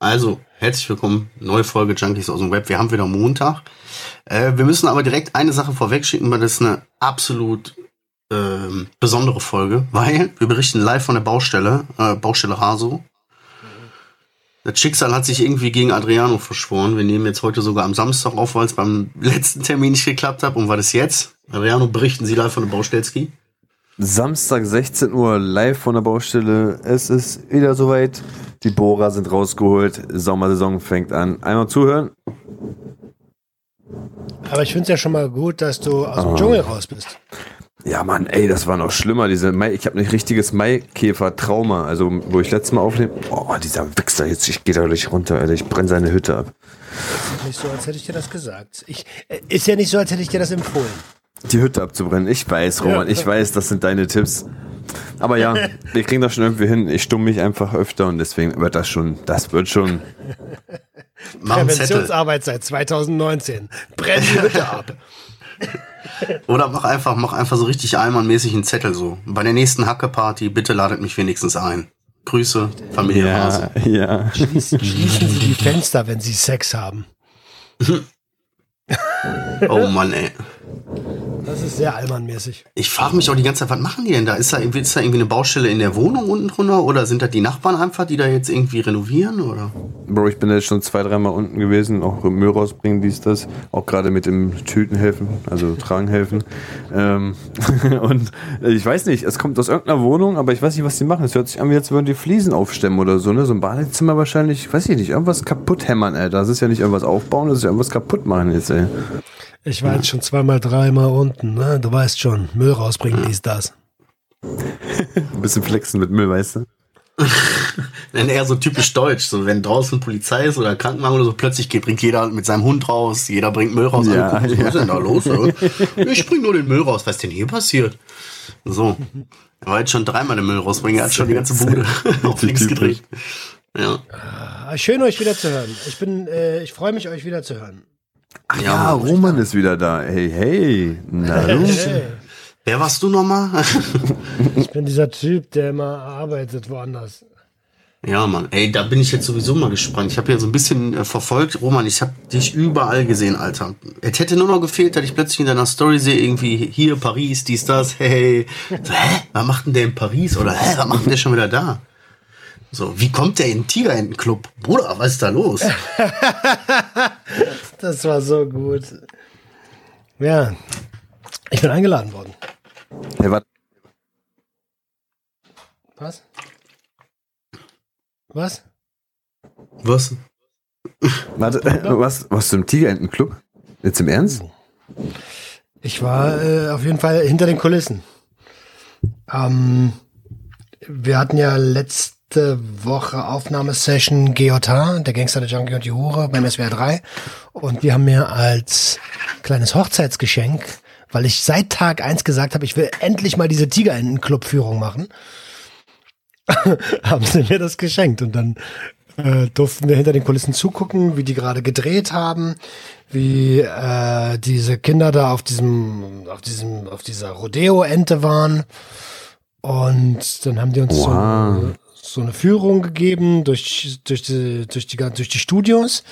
Also, herzlich willkommen, neue Folge Junkies aus dem Web. Wir haben wieder Montag. Äh, wir müssen aber direkt eine Sache vorwegschicken, weil das ist eine absolut äh, besondere Folge, weil wir berichten live von der Baustelle, äh, Baustelle Haso. Das Schicksal hat sich irgendwie gegen Adriano verschworen. Wir nehmen jetzt heute sogar am Samstag auf, weil es beim letzten Termin nicht geklappt hat. Und war das jetzt? Adriano, berichten Sie live von der Baustelski? Samstag 16 Uhr live von der Baustelle. Es ist wieder soweit. Die Bohrer sind rausgeholt. Sommersaison fängt an. Einmal zuhören. Aber ich finde es ja schon mal gut, dass du aus dem oh. Dschungel raus bist. Ja, Mann, ey, das war noch schlimmer. Diese Mai, ich habe ein richtiges Maikäfer-Trauma. Also, wo ich letztes Mal aufnehme, oh, dieser Wichser, jetzt, ich gehe da gleich runter, Alter, ich brenne seine Hütte ab. Nicht so, als hätte ich dir das gesagt. Ich, äh, ist ja nicht so, als hätte ich dir das empfohlen. Die Hütte abzubrennen. Ich weiß, Roman, ja. ich weiß, das sind deine Tipps. Aber ja, wir kriegen das schon irgendwie hin. Ich stumme mich einfach öfter und deswegen wird das schon, das wird schon. Präventionsarbeit seit 2019. Brenn die Hütte ab. Oder mach einfach, mach einfach so richtig einmannmäßig einen Zettel so. Bei der nächsten Hacke-Party, bitte ladet mich wenigstens ein. Grüße, Familie ja, Hase. Ja. Schließen, schließen Sie die Fenster, wenn Sie Sex haben. oh Mann, ey. Das ist sehr allmannmäßig. Ich frage mich auch die ganze Zeit, was machen die denn da? Ist da, ist da irgendwie eine Baustelle in der Wohnung unten drunter oder sind das die Nachbarn einfach, die da jetzt irgendwie renovieren oder? Bro, ich bin jetzt schon zwei, dreimal unten gewesen, auch Müll rausbringen, dies, das, auch gerade mit dem Tüten helfen, also tragen helfen. Ähm, und ich weiß nicht, es kommt aus irgendeiner Wohnung, aber ich weiß nicht, was die machen. Es hört sich an, wie als würden die Fliesen aufstemmen oder so, ne? So ein Badezimmer wahrscheinlich, weiß ich nicht, irgendwas kaputt hämmern, ey. Das ist ja nicht irgendwas aufbauen, das ist ja irgendwas kaputt machen jetzt, ey. Ich war jetzt schon zweimal, dreimal unten, ne? Du weißt schon, Müll rausbringen, dies, das. Ein bisschen flexen mit Müll, weißt du? Dann eher so typisch deutsch, so wenn draußen Polizei ist oder Krankenwagen oder so, plötzlich geht, bringt jeder mit seinem Hund raus, jeder bringt Müll raus. Ja, gucken, ja. Was ist denn da los? ich bring nur den Müll raus, was ist denn hier passiert? So. Er war jetzt schon dreimal den Müll rausbringen, er hat schon die ganze Bude auf links gedreht. Ja. Ah, schön euch wieder zu hören. Ich bin, äh, ich freue mich euch wieder zu hören. Ach ja, ja Roman ist wieder da. Hey, hey. Na du? Hey. Wer warst du nochmal? ich bin dieser Typ, der immer arbeitet woanders. Ja, Mann. Ey, da bin ich jetzt sowieso mal gespannt. Ich habe ja so ein bisschen äh, verfolgt. Roman, ich habe dich überall gesehen, Alter. Es hätte nur noch gefehlt, dass ich plötzlich in deiner Story sehe, irgendwie hier Paris, dies, das, hey. So, hä? Was macht denn der in Paris? Oder hä, was macht denn der schon wieder da? So, wie kommt der in den Tigerentenclub? Bruder, was ist da los? das war so gut. Ja, ich bin eingeladen worden. Hey, was? Was? Was? Was? Warte, was, was zum Tigerentenclub? Jetzt im Ernst? Ich war äh, auf jeden Fall hinter den Kulissen. Ähm, wir hatten ja letzt letzte Woche Aufnahmesession GJH, der Gangster, der Junkie und die Hure beim SWR 3. Und wir haben mir als kleines Hochzeitsgeschenk, weil ich seit Tag eins gesagt habe, ich will endlich mal diese Tigerenten-Club-Führung machen, haben sie mir das geschenkt. Und dann äh, durften wir hinter den Kulissen zugucken, wie die gerade gedreht haben, wie äh, diese Kinder da auf diesem, auf diesem, auf dieser Rodeo-Ente waren. Und dann haben die uns wow. so, so eine Führung gegeben durch, durch, die, durch, die, durch die Studios.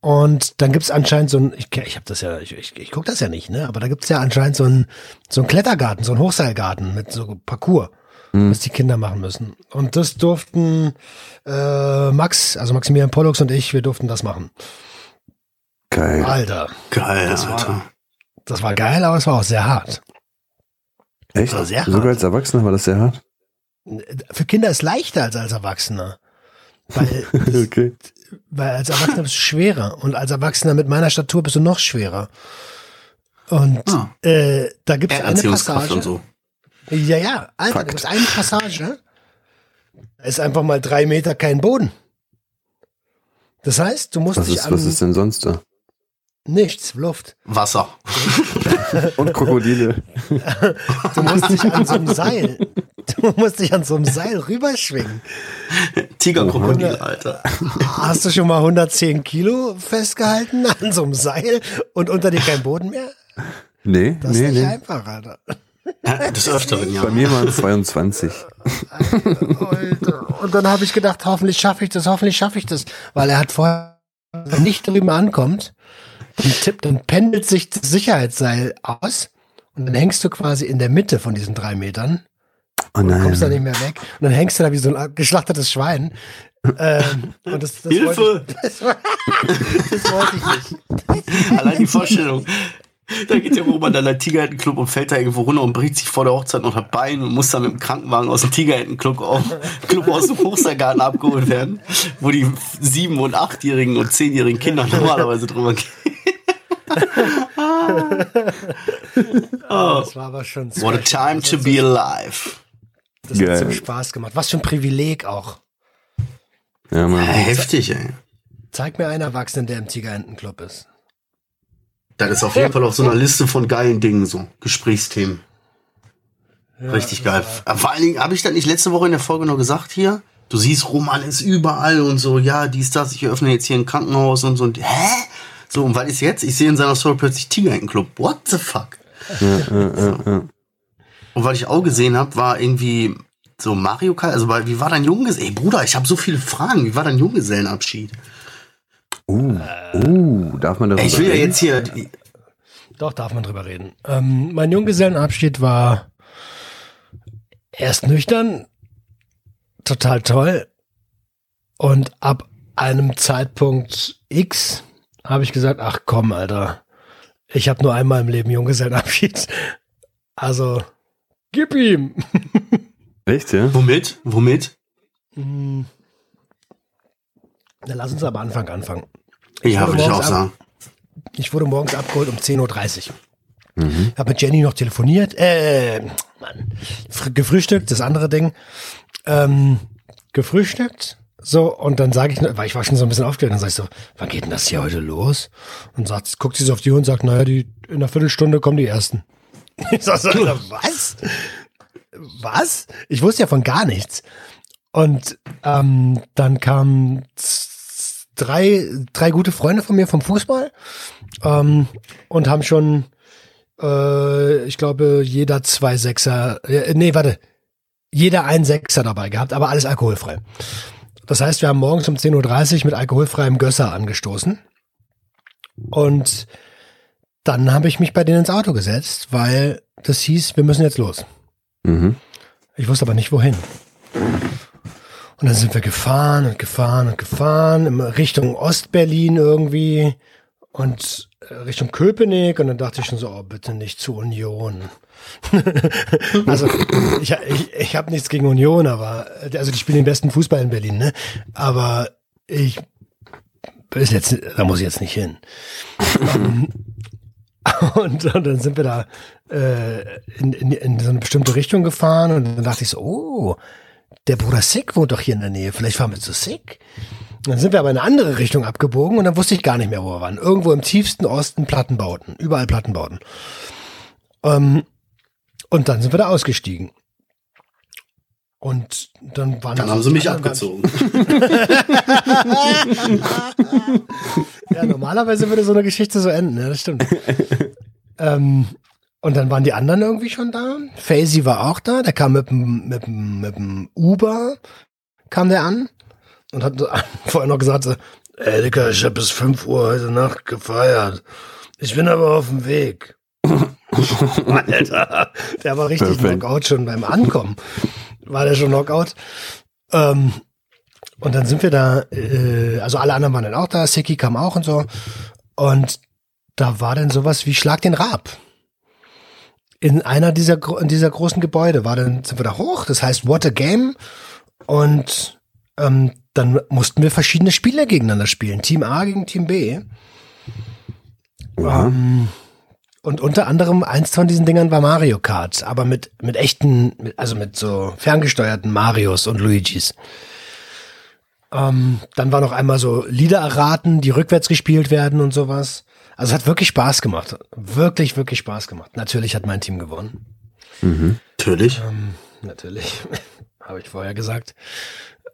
Und dann gibt's anscheinend so ein, ich, ich habe das ja, ich, ich, ich gucke das ja nicht, ne? Aber da gibt's ja anscheinend so ein, so ein Klettergarten, so ein Hochseilgarten mit so Parcours, mhm. was die Kinder machen müssen. Und das durften äh, Max, also Maximilian Pollux und ich, wir durften das machen. Geil. Alter. Geil, das Alter. War, das war geil, aber es war auch sehr hart. Echt? Sogar hart. als Erwachsener war das sehr hart? Für Kinder ist leichter als als Erwachsener. Weil, okay. weil als Erwachsener bist du schwerer und als Erwachsener mit meiner Statur bist du noch schwerer. Und ah. äh, da gibt es eine Passage. Und so. Ja, ja, Alter, da gibt es eine Passage. Da ist einfach mal drei Meter kein Boden. Das heißt, du musst was dich ist, an, Was ist denn sonst da? Nichts, Luft. Wasser. Und Krokodile. Du musst dich an so einem Seil, du musst dich an so einem Seil rüberschwingen. Tigerkrokodil, Alter. Hast du schon mal 110 Kilo festgehalten an so einem Seil und unter dir kein Boden mehr? Nee, das nee, ist nicht nee. einfach, Alter. Ja, des Öfteren, ja. Bei mir waren es 22. Alter. Und dann habe ich gedacht, hoffentlich schaffe ich das, hoffentlich schaffe ich das. Weil er hat vorher wenn nicht drüben ankommt, dann, tippt, dann pendelt sich das Sicherheitsseil aus und dann hängst du quasi in der Mitte von diesen drei Metern. Oh und kommst da nein. nicht mehr weg. Und dann hängst du da wie so ein geschlachtetes Schwein. Ähm, und das, das Hilfe! Wollte ich, das, das wollte ich nicht. Allein die Vorstellung. Da geht der Roman dann in den Tigerhättenclub und fällt da irgendwo runter und bricht sich vor der Hochzeit noch das Bein und muss dann mit dem Krankenwagen aus dem Tigerhättenclub auch, Club aus dem Hochseilgarten abgeholt werden, wo die sieben- und achtjährigen und zehnjährigen Kinder normalerweise drüber gehen. Das war aber schon What a time to be alive. Das hat Geil. so Spaß gemacht. Was für ein Privileg auch. Ja, Ja, Mann. heftig, ey. Zeig mir einen Erwachsenen, der im Tigerentenclub ist. Das ist auf jeden Fall auf so einer Liste von geilen Dingen so. Gesprächsthemen. Richtig geil. Vor allen Dingen, habe ich das nicht letzte Woche in der Folge noch gesagt hier? Du siehst, Roman ist überall und so, ja, dies, das, ich öffne jetzt hier ein Krankenhaus und so. Und, hä? So, und was ist jetzt? Ich sehe in seiner Story plötzlich Tiger-Club. What the fuck? Und was ich auch gesehen habe, war irgendwie so Mario Kart. Also, weil- wie war dein Junggesellen? Ey, Bruder, ich habe so viele Fragen. Wie war dein Junggesellenabschied? Uh, uh, darf man das Ey, ich will ja jetzt hier. Doch, darf man drüber reden. Ähm, mein Junggesellenabschied war erst nüchtern, total toll. Und ab einem Zeitpunkt X habe ich gesagt, ach komm, Alter, ich habe nur einmal im Leben Junggesellenabschied. Also, gib ihm. Echt, ja? Womit? Womit? Hm. Dann lass uns aber Anfang anfangen. Ja, wurde würde ich auch ab- sagen. Ich wurde morgens abgeholt um 10.30 Uhr. Habe mit Jenny noch telefoniert, äh, Mann, fr- gefrühstückt, das andere Ding. Ähm, gefrühstückt, so, und dann sage ich, weil ich war schon so ein bisschen aufgeregt, dann sage ich so, wann geht denn das hier heute los? Und sagt, guckt sie so auf die Uhr und sagt, naja, die, in einer Viertelstunde kommen die ersten. Ich so, Alter, was? Was? Ich wusste ja von gar nichts. Und ähm, dann kamen drei, drei gute Freunde von mir vom Fußball ähm, und haben schon, äh, ich glaube, jeder zwei Sechser, äh, nee, warte, jeder ein Sechser dabei gehabt, aber alles alkoholfrei. Das heißt, wir haben morgens um 10.30 Uhr mit alkoholfreiem Gösser angestoßen. Und dann habe ich mich bei denen ins Auto gesetzt, weil das hieß, wir müssen jetzt los. Mhm. Ich wusste aber nicht wohin. Und dann sind wir gefahren und gefahren und gefahren, in Richtung Ostberlin irgendwie und äh, Richtung Köpenick. Und dann dachte ich schon so, oh, bitte nicht zu Union. also ich, ich, ich habe nichts gegen Union, aber also die spielen den besten Fußball in Berlin, ne? Aber ich ist jetzt, da muss ich jetzt nicht hin. und, und dann sind wir da äh, in, in, in so eine bestimmte Richtung gefahren und dann dachte ich so, oh, der Bruder Sick wohnt doch hier in der Nähe, vielleicht fahren wir zu Sick. Dann sind wir aber in eine andere Richtung abgebogen und dann wusste ich gar nicht mehr, wo wir waren. Irgendwo im tiefsten Osten Plattenbauten, überall Plattenbauten. Ähm, und dann sind wir da ausgestiegen. Und dann waren Dann da haben sie die mich anderen- abgezogen. Ja, normalerweise würde so eine Geschichte so enden, ja, das stimmt. ähm, und dann waren die anderen irgendwie schon da. Faisy war auch da, der kam mit dem, mit dem, mit dem Uber, kam der an und hat vorher noch gesagt, so, ey Dicker, ich habe bis 5 Uhr heute Nacht gefeiert. Ich bin aber auf dem Weg. Alter, der war richtig Perfekt. Knockout schon beim Ankommen. War der schon Knockout. Ähm, und dann sind wir da, äh, also alle anderen waren dann auch da, Seki kam auch und so. Und da war dann sowas wie Schlag den Rab. In einer dieser, in dieser großen Gebäude war dann, sind wir da hoch, das heißt What a Game. Und ähm, dann mussten wir verschiedene Spiele gegeneinander spielen. Team A gegen Team B. Ja. Ähm, und unter anderem eins von diesen Dingern war Mario Kart, aber mit, mit echten, also mit so ferngesteuerten Marios und Luigis. Ähm, dann war noch einmal so Lieder erraten, die rückwärts gespielt werden und sowas. Also es hat wirklich Spaß gemacht. Wirklich, wirklich Spaß gemacht. Natürlich hat mein Team gewonnen. Natürlich. Ähm, natürlich. Habe ich vorher gesagt.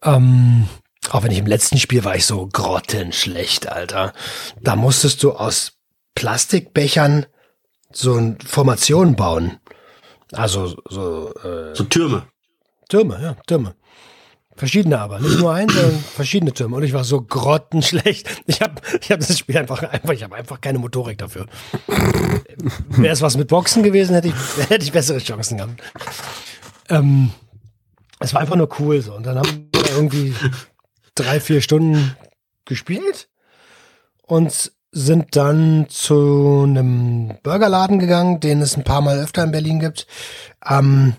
Ähm, auch wenn ich im letzten Spiel war ich so grottenschlecht, Alter. Da musstest du aus Plastikbechern so eine Formation bauen. Also so, äh, So Türme. Türme, ja, Türme. Verschiedene aber, nicht nur ein, sondern verschiedene Türme. Und ich war so grottenschlecht. Ich habe ich hab das Spiel einfach, einfach ich habe einfach keine Motorik dafür. Wäre es was mit Boxen gewesen, hätte ich, hätte ich bessere Chancen gehabt. Ähm, es war einfach nur cool so. Und dann haben wir irgendwie drei, vier Stunden gespielt und sind dann zu einem Burgerladen gegangen, den es ein paar Mal öfter in Berlin gibt. Ähm,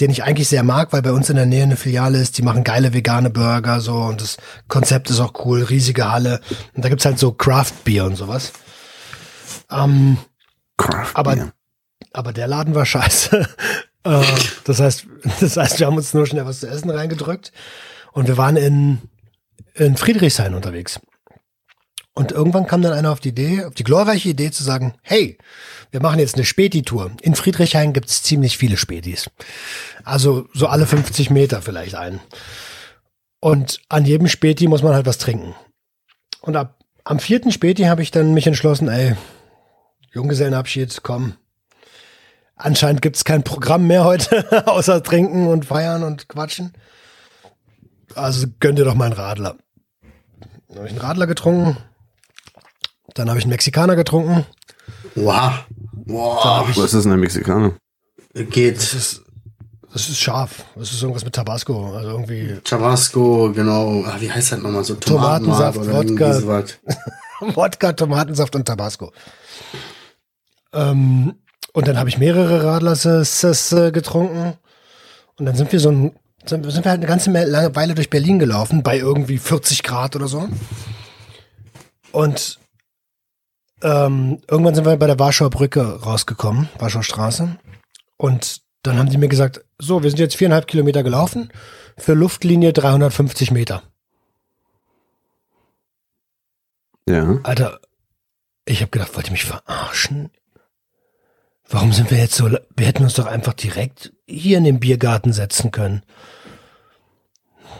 den ich eigentlich sehr mag, weil bei uns in der Nähe eine Filiale ist, die machen geile vegane Burger so und das Konzept ist auch cool, riesige Halle und da gibt's halt so Craft Beer und sowas. Ähm, Craft aber, Beer. aber der Laden war scheiße. äh, das heißt, das heißt, wir haben uns nur schnell was zu essen reingedrückt und wir waren in, in Friedrichshain unterwegs. Und irgendwann kam dann einer auf die Idee, auf die glorreiche Idee zu sagen, hey, wir machen jetzt eine Späti-Tour. In Friedrichshain gibt's ziemlich viele Spätis. Also so alle 50 Meter vielleicht einen. Und an jedem Späti muss man halt was trinken. Und ab, am vierten Späti habe ich dann mich entschlossen, ey, Junggesellenabschied, komm. Anscheinend gibt's kein Programm mehr heute, außer trinken und feiern und quatschen. Also gönn dir doch mal einen Radler. Dann habe ich einen Radler getrunken. Dann habe ich einen Mexikaner getrunken. Wow. Wow. Was ist denn ein Mexikaner? Geht. Das ist, das ist scharf. Das ist irgendwas mit Tabasco. Also irgendwie Tabasco, genau. Ah, wie heißt das nochmal? So Tomatensaft, Tomatenmark oder irgendwie Wodka. Wodka, Tomatensaft und Tabasco. Ähm, und dann habe ich mehrere Radlers äh, getrunken. Und dann sind wir so ein, sind, wir halt eine ganze lange Weile durch Berlin gelaufen, bei irgendwie 40 Grad oder so. Und ähm, irgendwann sind wir bei der Warschauer Brücke rausgekommen, Warschauer Straße. Und dann haben die mir gesagt, so, wir sind jetzt viereinhalb Kilometer gelaufen, für Luftlinie 350 Meter. Ja. Alter, ich habe gedacht, wollt ihr mich verarschen? Warum sind wir jetzt so? Wir hätten uns doch einfach direkt hier in den Biergarten setzen können.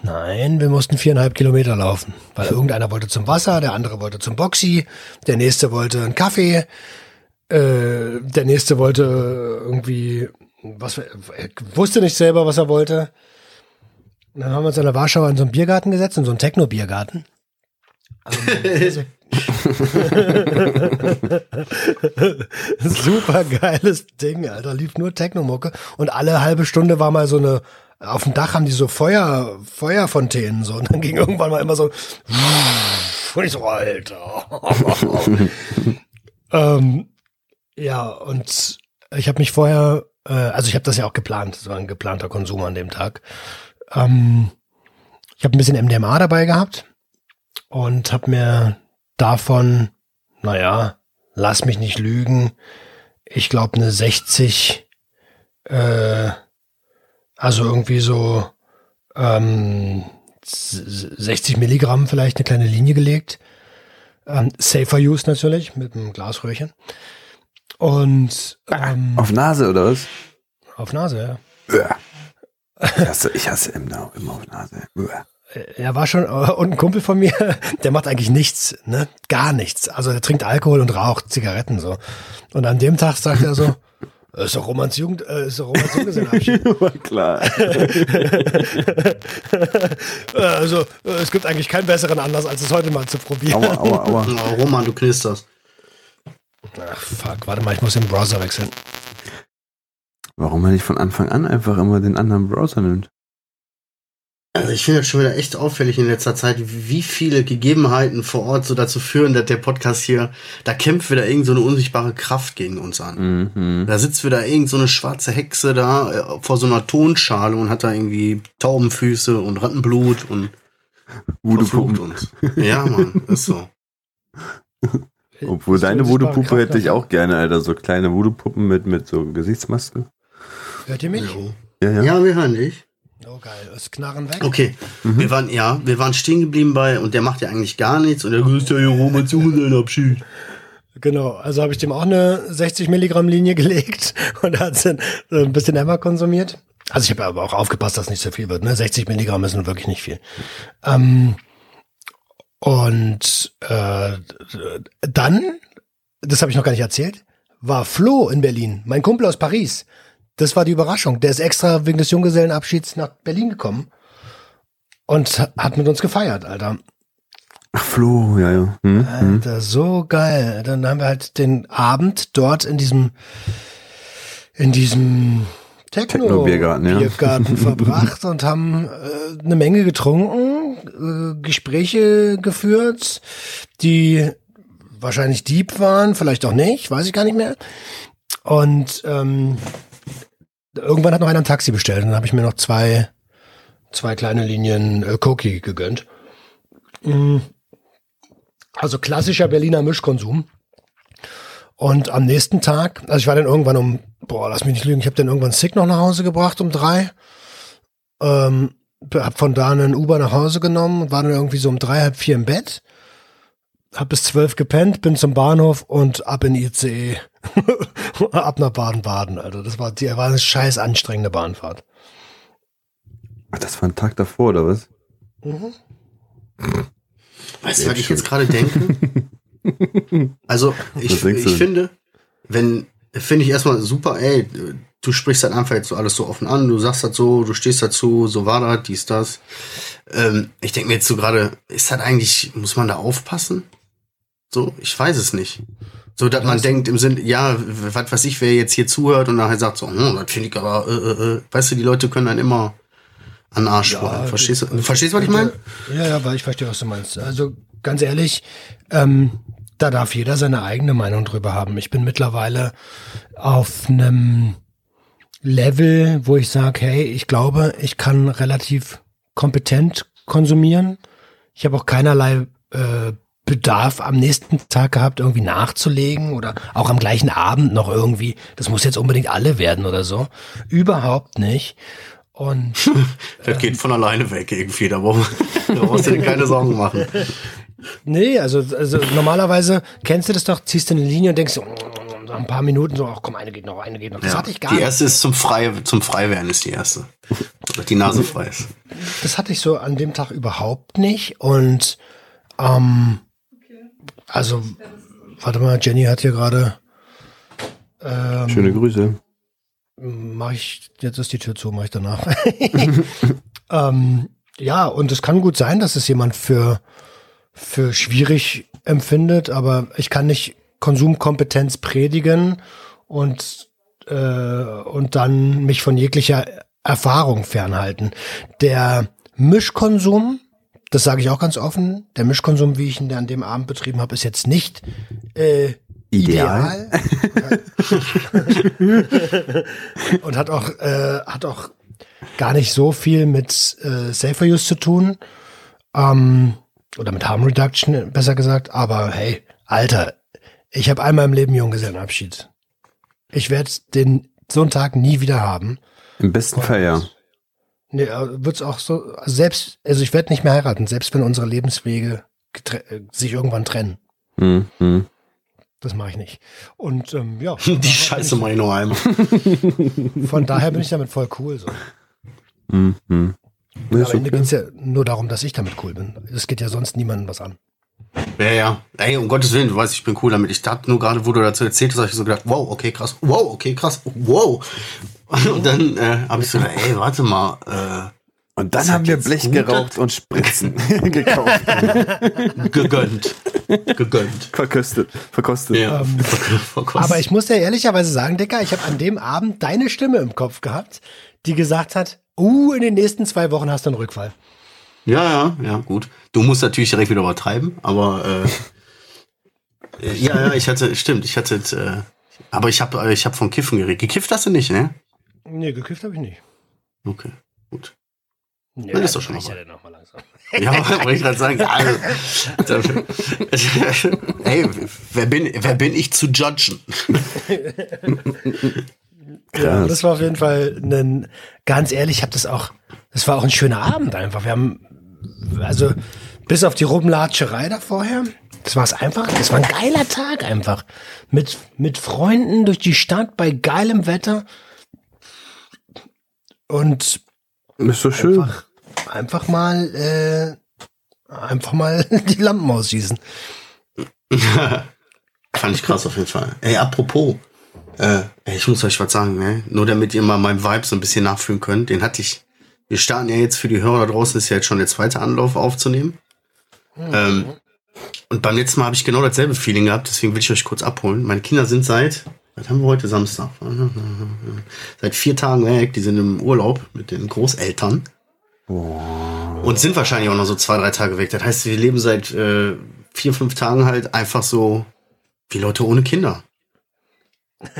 Nein, wir mussten viereinhalb Kilometer laufen, weil irgendeiner wollte zum Wasser, der andere wollte zum Boxy, der nächste wollte einen Kaffee, äh, der nächste wollte irgendwie was, er wusste nicht selber, was er wollte. Und dann haben wir uns in der Warschauer in so einen Biergarten gesetzt, in so einen Techno-Biergarten. Also, Super geiles Ding, Alter. Lief nur Technomucke. Und alle halbe Stunde war mal so eine, auf dem Dach haben die so Feuer, Feuerfontänen so. Und dann ging irgendwann mal immer so, und ich so, Alter. ähm, ja, und ich habe mich vorher, äh, also ich habe das ja auch geplant. Das war ein geplanter Konsum an dem Tag. Ähm, ich habe ein bisschen MDMA dabei gehabt und habe mir davon, naja, lass mich nicht lügen, ich glaube eine 60, äh, also irgendwie so ähm, s- 60 Milligramm vielleicht eine kleine Linie gelegt. Ähm, safer Use natürlich, mit einem Glasröhrchen. Und ähm, Auf Nase oder was? auf Nase, ja. Uah. Ich hasse, ich hasse immer, immer auf Nase. Uah. Er war schon, und ein Kumpel von mir, der macht eigentlich nichts, ne? Gar nichts. Also er trinkt Alkohol und raucht Zigaretten so. Und an dem Tag sagt er so, ist doch Romans Jugend, äh, ist doch Romans Junggesellenabschied. Klar. Äh, also äh, es gibt eigentlich keinen besseren Anlass, als es heute mal zu probieren. Aua, aua, aua. Oh, Roman, du knisterst. Ach fuck, warte mal, ich muss den Browser wechseln. Warum man nicht von Anfang an einfach immer den anderen Browser nimmt? Also ich finde das schon wieder echt auffällig in letzter Zeit, wie viele Gegebenheiten vor Ort so dazu führen, dass der Podcast hier, da kämpft wieder irgend so eine unsichtbare Kraft gegen uns an. Mhm. Da sitzt wieder irgend so eine schwarze Hexe da äh, vor so einer Tonschale und hat da irgendwie Taubenfüße und Rattenblut und verflucht Voodoo-Puppen. uns. Ja, Mann, ist so. Obwohl Ist die deine Voodoo-Puppe hätte ich auch gerne, Alter. So kleine Voodoo-Puppen mit, mit so Gesichtsmasken. Hört ihr mich? Jo. Ja, ja. Ja, wir hören dich. Oh geil, ist Knarren weg. Okay, wir waren, ja, wir waren stehen geblieben bei, und der macht ja eigentlich gar nichts und der grüßt ja hier Roman zu sein Abschied. Genau, also habe ich dem auch eine 60 Milligramm Linie gelegt und hat dann so ein bisschen Emma konsumiert. Also ich habe aber auch aufgepasst, dass nicht so viel wird. Ne? 60 Milligramm ist nun wirklich nicht viel. Ähm, und äh, dann, das habe ich noch gar nicht erzählt, war Flo in Berlin, mein Kumpel aus Paris. Das war die Überraschung. Der ist extra wegen des Junggesellenabschieds nach Berlin gekommen und hat mit uns gefeiert, Alter. Ach, Flo, ja, ja. Hm, hm. Alter, so geil. Dann haben wir halt den Abend dort in diesem, in diesem Techno-Biergarten ja. Biergarten verbracht und haben äh, eine Menge getrunken, äh, Gespräche geführt, die wahrscheinlich deep waren, vielleicht auch nicht, weiß ich gar nicht mehr. Und ähm, irgendwann hat noch einer ein Taxi bestellt und dann habe ich mir noch zwei, zwei kleine Linien äh, Koki gegönnt. Mm. Also klassischer Berliner Mischkonsum. Und am nächsten Tag, also ich war dann irgendwann um, boah, lass mich nicht lügen, ich habe dann irgendwann Sick noch nach Hause gebracht um drei. Ähm, hab von da einen Uber nach Hause genommen war dann irgendwie so um drei, halb vier im Bett. Hab bis zwölf gepennt, bin zum Bahnhof und ab in ICE. ab nach Baden-Baden, Also Das war, die war eine scheiß anstrengende Bahnfahrt. Ach, das war ein Tag davor, oder was? Mhm. Weißt du, was ich jetzt gerade denke? Also, ich, ich finde, wenn, finde ich erstmal super, ey, du sprichst halt einfach jetzt so alles so offen an, du sagst halt so, du stehst dazu, so war das, dies, das. Ähm, ich denke mir jetzt so gerade, ist das eigentlich, muss man da aufpassen? So, ich weiß es nicht. So, dass man denkt im Sinn, ja, was weiß ich, wer jetzt hier zuhört und nachher sagt so, hm, das finde ich aber, äh, äh, äh, weißt du, die Leute können dann immer an Arsch ja. Verstehst du, verstehst du, was ich meine? Ja, ja, weil ich verstehe, was du meinst. Also, ganz ehrlich, ähm, da darf jeder seine eigene Meinung drüber haben. Ich bin mittlerweile auf einem Level, wo ich sage, hey, ich glaube, ich kann relativ kompetent konsumieren. Ich habe auch keinerlei äh, Bedarf am nächsten Tag gehabt, irgendwie nachzulegen oder auch am gleichen Abend noch irgendwie. Das muss jetzt unbedingt alle werden oder so. Überhaupt nicht. Und das geht von alleine weg irgendwie. Da brauchst du dir keine Sorgen machen. Nee, also, also normalerweise kennst du das doch, ziehst du eine Linie und denkst so, nach ein paar Minuten so, ach komm, eine geht noch, eine geht noch. Das ja, hatte ich gar nicht. Die erste ist zum Frei, zum Freiwerden ist die erste. Dass die Nase frei ist. Das hatte ich so an dem Tag überhaupt nicht und ähm, also, warte mal, Jenny hat hier gerade ähm, Schöne Grüße. Mach ich, jetzt ist die Tür zu, mach ich danach. ähm, ja, und es kann gut sein, dass es jemand für für schwierig empfindet, aber ich kann nicht Konsumkompetenz predigen und, äh, und dann mich von jeglicher Erfahrung fernhalten. Der Mischkonsum, das sage ich auch ganz offen, der Mischkonsum, wie ich ihn an dem Abend betrieben habe, ist jetzt nicht äh, ideal. ideal. und hat auch, äh, hat auch gar nicht so viel mit äh, Safer Use zu tun. Ähm, oder mit Harm Reduction, besser gesagt. Aber hey, Alter, ich habe einmal im Leben Junggesellenabschied. Ich werde den so einen Tag nie wieder haben. Im besten Fall ja. Nee, äh, wird's auch so, selbst, also ich werde nicht mehr heiraten, selbst wenn unsere Lebenswege äh, sich irgendwann trennen. Mhm. mhm. Das mache ich nicht. Und ähm, ja. Die Scheiße mache ich noch einmal. Von daher bin ich damit voll cool. So. Mhm. Nee, Am Ende okay. geht es ja nur darum, dass ich damit cool bin. Es geht ja sonst niemandem was an. Ja, ja. Ey, um Gottes Willen, du weißt, ich bin cool damit. Ich dachte nur gerade, wo du dazu erzählt hast, habe ich so gedacht, wow, okay, krass, wow, okay, krass, wow. Und dann äh, habe ich so ey, warte mal. Äh, und dann haben wir Blech geraucht und Spritzen gekauft. Gegönnt. Gegönnt. Verkostet. Verkostet. Ja, ähm, verkostet. Aber ich muss dir ehrlicherweise sagen, Dicker, ich habe an dem Abend deine Stimme im Kopf gehabt, die gesagt hat, uh, in den nächsten zwei Wochen hast du einen Rückfall. Ja, ja, ja, gut. Du musst natürlich direkt wieder übertreiben, aber äh, ja, ja, ich hatte, stimmt, ich hatte, äh, aber ich habe, ich habe von Kiffen geredet. Gekifft hast du nicht, ne? Nee, gekifft habe ich nicht. Okay, gut. Ja, Dann ist doch schon mal. Ja, noch mal langsam. ja, wollte ich gerade sagen. Also, hey, wer bin, wer bin ich zu judgen? Ja, das war auf jeden Fall ein, ganz ehrlich, ich habe das auch, das war auch ein schöner Abend einfach. Wir haben, also bis auf die Rumlatscherei da vorher, das war es einfach, das war ein geiler Tag einfach. Mit, mit Freunden durch die Stadt bei geilem Wetter. Und ist so schön. Einfach, einfach mal, äh, einfach mal die Lampen ausschießen. Fand ich krass auf jeden Fall. Ey, apropos, Äh, ich muss euch was sagen, ne? Nur damit ihr mal meinen Vibe so ein bisschen nachfühlen könnt. Den hatte ich. Wir starten ja jetzt für die Hörer da draußen, ist ja jetzt schon der zweite Anlauf aufzunehmen. Ähm, und beim letzten Mal habe ich genau dasselbe Feeling gehabt, deswegen will ich euch kurz abholen. Meine Kinder sind seit, was haben wir heute, Samstag? Seit vier Tagen weg, die sind im Urlaub mit den Großeltern. Und sind wahrscheinlich auch noch so zwei, drei Tage weg. Das heißt, wir leben seit äh, vier, fünf Tagen halt einfach so wie Leute ohne Kinder.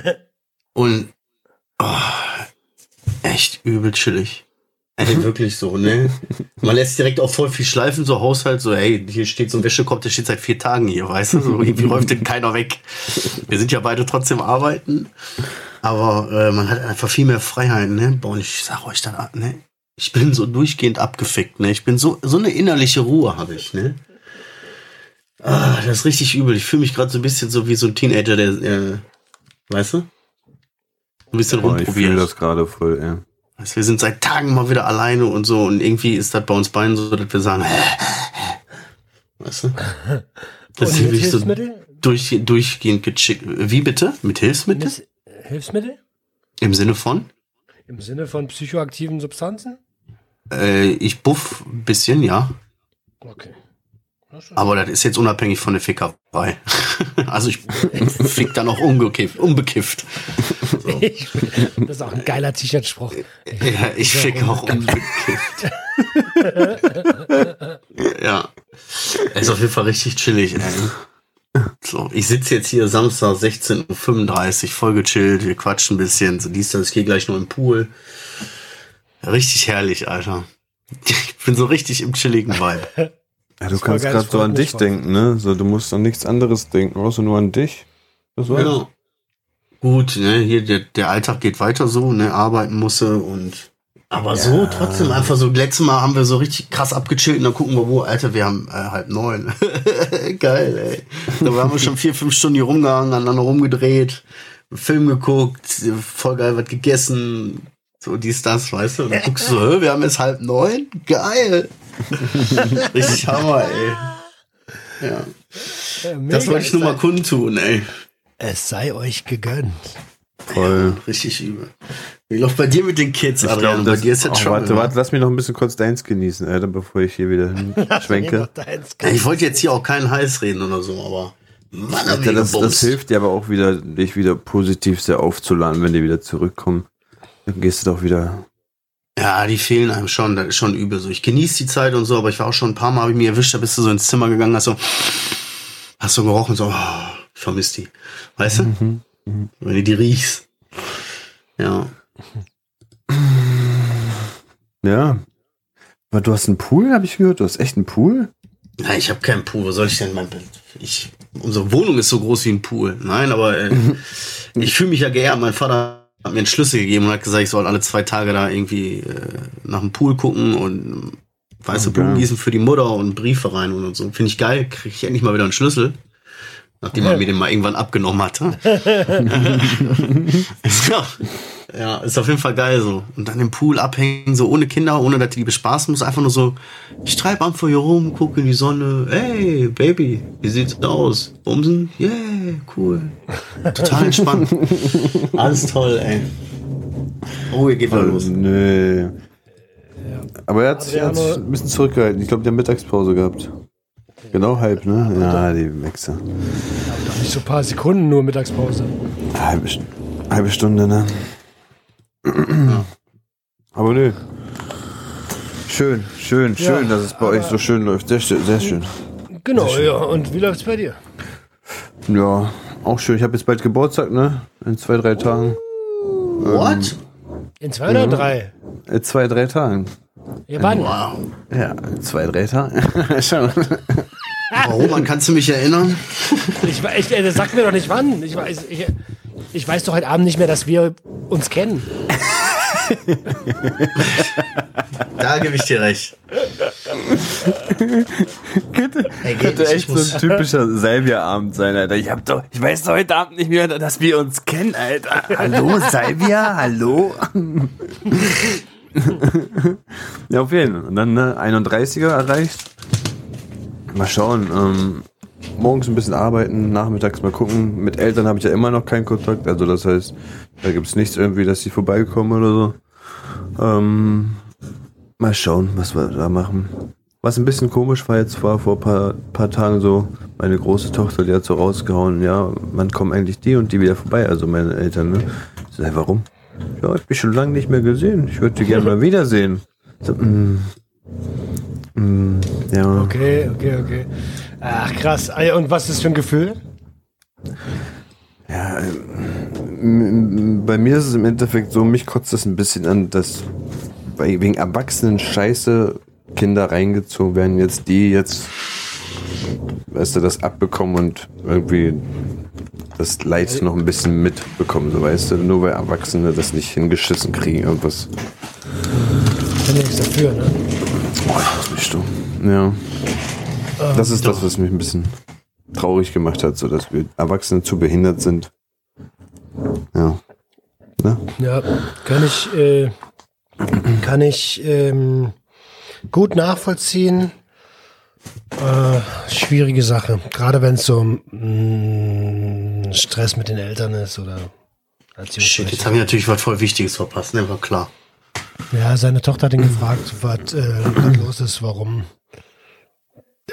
Und oh, echt übel chillig. Ey, wirklich so, ne? Man lässt direkt auch voll viel schleifen, so Haushalt, so, ey, hier steht so ein Wäschekorb, der steht seit vier Tagen hier, weißt du? So, irgendwie räumt den keiner weg. Wir sind ja beide trotzdem arbeiten, aber äh, man hat einfach viel mehr Freiheiten, ne? Boah, und ich sag euch dann, ne? Ich bin so durchgehend abgefickt, ne? Ich bin so, so eine innerliche Ruhe habe ich, ne? Ah, das ist richtig übel. Ich fühle mich gerade so ein bisschen so wie so ein Teenager, der, äh, weißt du? Ein bisschen Boah, ich fühle rumprobiert. das gerade voll, ja. Also wir sind seit Tagen mal wieder alleine und so und irgendwie ist das bei uns beiden so, dass wir sagen, weißt du? Das ist wirklich so durch, durchgehend gechickt. Wie bitte? Mit Hilfsmittel? Mit Hilfsmittel? Im Sinne von? Im Sinne von psychoaktiven Substanzen? Äh, ich buff ein bisschen, ja. Okay. Aber das ist jetzt unabhängig von der Fickerei. also ich fick dann auch ungekifft, unbekifft. So. Ich, das ist auch ein geiler T-Shirt-Spruch. Ja, ich fick auch unbekifft. ja. Ist auf jeden Fall richtig chillig, ey. So, ich sitze jetzt hier Samstag 16.35 Uhr, voll gechillt, wir quatschen ein bisschen, so dies, das, ich gehe gleich nur im Pool. Richtig herrlich, Alter. Ich bin so richtig im chilligen Vibe. Ja, du war kannst gerade so an dich voll. denken, ne? So, du musst an nichts anderes denken, außer nur an dich. Das war's. Ja. Gut, ne, hier der, der Alltag geht weiter so, ne, arbeiten musste und aber so trotzdem einfach so, letztes Mal haben wir so richtig krass abgechillt und dann gucken wir wo, Alter, wir haben äh, halb neun. Geil, ey. Da haben wir schon vier, fünf Stunden hier rumgehangen, aneinander rumgedreht, Film geguckt, voll geil was gegessen, so dies, das, weißt du, und dann guckst du so, wir haben jetzt halb neun? Geil. richtig Hammer, ey. Ja, Äh, das wollte ich nur mal kundtun, ey. Es sei euch gegönnt. Voll. Richtig übel. Wie läuft bei dir mit den Kids, Ich Adrian? glaub, bei das- dir ist jetzt oh, schon. Warte, warte, lass mich noch ein bisschen kurz deins genießen, Alter, bevor ich hier wieder schwenke. Ja, ich wollte jetzt hier auch keinen Heiß reden oder so, aber Mann, Alter, das, das hilft dir aber auch wieder, dich wieder positiv sehr aufzuladen, wenn die wieder zurückkommen. Dann gehst du doch wieder. Ja, die fehlen einem schon, das ist schon übel so. Ich genieße die Zeit und so, aber ich war auch schon ein paar Mal, hab ich mir erwischt, da bist du so ins Zimmer gegangen, hast so, hast so gerochen, so, oh, ich vermisse die. Weißt du? Wenn du die riechst. Ja. Ja. Aber du hast einen Pool, habe ich gehört? Du hast echt einen Pool? Nein, ich habe keinen Pool. Wo soll ich denn mein Ich, unsere Wohnung ist so groß wie ein Pool. Nein, aber äh, ich fühle mich ja geehrt. Mein Vater hat mir einen Schlüssel gegeben und hat gesagt, ich soll alle zwei Tage da irgendwie äh, nach dem Pool gucken und weiße Okay. Blumen gießen für die Mutter und Briefe rein und so. Finde ich geil. Kriege ich endlich mal wieder einen Schlüssel. Nachdem man mir den mal irgendwann abgenommen hatte. ja. Ja, ist auf jeden Fall geil so. Und dann im Pool abhängen, so ohne Kinder, ohne dass die die bespaßen muss. Einfach nur so, ich treibe am vor hier rum, gucke in die Sonne. Hey, Baby, wie sieht's aus? Bumsen? Yeah, cool. Total entspannt. Alles toll, ey. Oh, ihr geht wieder los. Nee. Aber er hat sich Adriano- ein bisschen zurückgehalten. Ich glaube, der hat Mittagspause gehabt. Genau halb, ne? Ja, die Wichser. Nicht so ein paar Sekunden nur Mittagspause. Halbe, halbe Stunde, ne? Aber nö. Schön, schön, schön, Ja, dass es bei euch so schön läuft. Sehr, schön, sehr schön. Genau, ja. Und wie läuft's bei dir? Ja, auch schön. Ich habe jetzt bald Geburtstag, ne? In zwei, drei Tagen. What? In zwei oder drei? In zwei, drei Tagen. Ja, wann? Wow. Ja, in zwei, drei Tagen. Schon. Warum? Man kannst du mich erinnern? Ich, ich, äh, sag mir doch nicht wann. Ich weiß, ich, ich weiß doch heute Abend nicht mehr, dass wir uns kennen. Da gebe ich dir recht. Könnte, Ey, geht könnte echt ich so ein typischer Salvia-Abend sein, Alter. Ich, hab doch, ich weiß doch heute Abend nicht mehr, dass wir uns kennen, Alter. Hallo, Salvia? Hallo? ja, auf jeden Fall. Und dann ne, 31er erreicht. Mal schauen. Ähm, morgens ein bisschen arbeiten, nachmittags mal gucken. Mit Eltern habe ich ja immer noch keinen Kontakt. Also das heißt, da gibt es nichts irgendwie, dass sie vorbeikommen oder so. Ähm, mal schauen, was wir da machen. Was ein bisschen komisch war jetzt war vor paar, paar Tagen so, meine große Tochter, die hat so rausgehauen, ja, wann kommen eigentlich die und die wieder vorbei, also meine Eltern, ne? Ich sag, warum? Ja, ich bin schon lange nicht mehr gesehen. Ich würde die gerne mal wiedersehen. So, mm, mm, ja. Okay, okay, okay. Ach krass. Ah, Und was ist das für ein Gefühl? Ja, ähm, bei mir ist es im Endeffekt so, mich kotzt es ein bisschen an, dass wegen Erwachsenen Scheiße Kinder reingezogen werden, jetzt die jetzt, weißt du, das abbekommen und irgendwie das Leid noch ein bisschen mitbekommen, so weißt du, nur weil Erwachsene das nicht hingeschissen kriegen, irgendwas. Kann ja nichts dafür, ne? Boah, ich mich stumm. Ja. Das ist das, was mich ein bisschen traurig gemacht hat, so dass wir Erwachsene zu behindert sind. Ja. Ne? Ja, kann ich, äh, kann ich ähm, gut nachvollziehen. Äh, schwierige Sache. Gerade wenn es so mm, Stress mit den Eltern ist oder Shit, jetzt habe ich natürlich was voll Wichtiges verpasst, ne, war klar. Ja, seine Tochter hat ihn gefragt, was äh, gerade los ist, warum,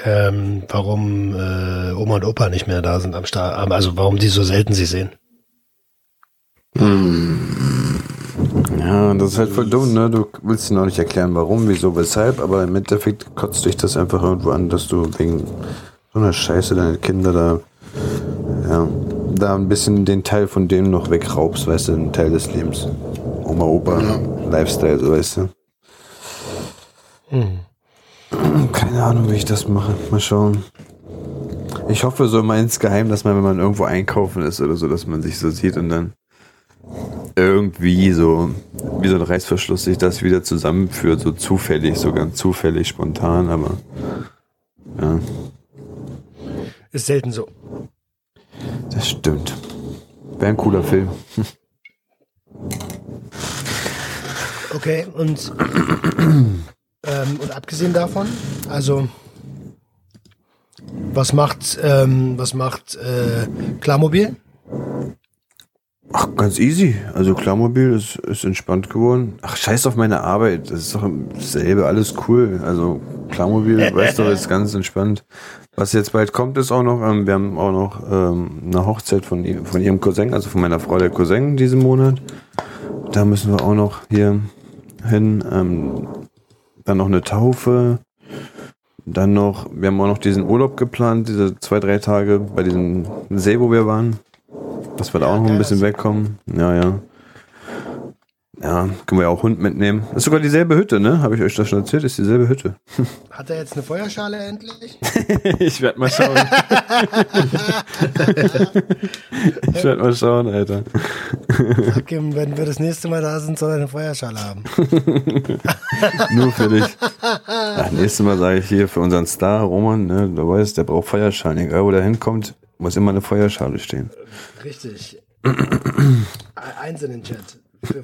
ähm, warum äh, Oma und Opa nicht mehr da sind am Start, also warum die so selten sie sehen. Ja, das ist halt voll dumm, ne? Du willst ihnen auch nicht erklären, warum, wieso, weshalb, aber im Endeffekt kotzt dich das einfach irgendwo an, dass du wegen so einer Scheiße deine Kinder da, ja, da ein bisschen den Teil von dem noch wegraubst, weißt du, einen Teil des Lebens. Oma, Opa, Lifestyle, so weißt du. Keine Ahnung, wie ich das mache. Mal schauen. Ich hoffe so mal insgeheim, dass man, wenn man irgendwo einkaufen ist oder so, dass man sich so sieht und dann irgendwie so, wie so ein Reißverschluss sich das wieder zusammenführt, so zufällig, so ganz zufällig, spontan, aber ja, Ist selten so. das stimmt. Wäre ein cooler Film. Okay, und, ähm, und abgesehen davon, also was macht, ähm, was macht äh, Klarmobil? Ach, ganz easy. Also Klarmobil ist, ist entspannt geworden. Ach, scheiß auf meine Arbeit. Das ist doch dasselbe, alles cool. Also Klarmobil, weißt du, ist ganz entspannt. Was jetzt bald kommt, ist auch noch, ähm, wir haben auch noch ähm, eine Hochzeit von, von ihrem Cousin, also von meiner Frau der Cousin diesen Monat. Da müssen wir auch noch hier hin. Ähm, dann noch eine Taufe. Dann noch, wir haben auch noch diesen Urlaub geplant, diese zwei, drei Tage bei diesem See, wo wir waren. Dass wir da auch noch ein bisschen das- wegkommen. Ja, ja. Ja, können wir ja auch Hund mitnehmen. Das ist sogar dieselbe Hütte, ne? Habe ich euch das schon erzählt? Ist dieselbe Hütte. Hat er jetzt eine Feuerschale endlich? ich werde mal schauen. ich werde mal schauen, Alter. Sag ihm, wenn wir das nächste Mal da sind, soll er eine Feuerschale haben. Nur für dich. Ach, nächstes Mal sage ich hier für unseren Star, Roman, ne? Du weißt, der braucht Feuerschalen. Egal, wo der hinkommt, muss immer eine Feuerschale stehen. Richtig. Eins in den Chat. Für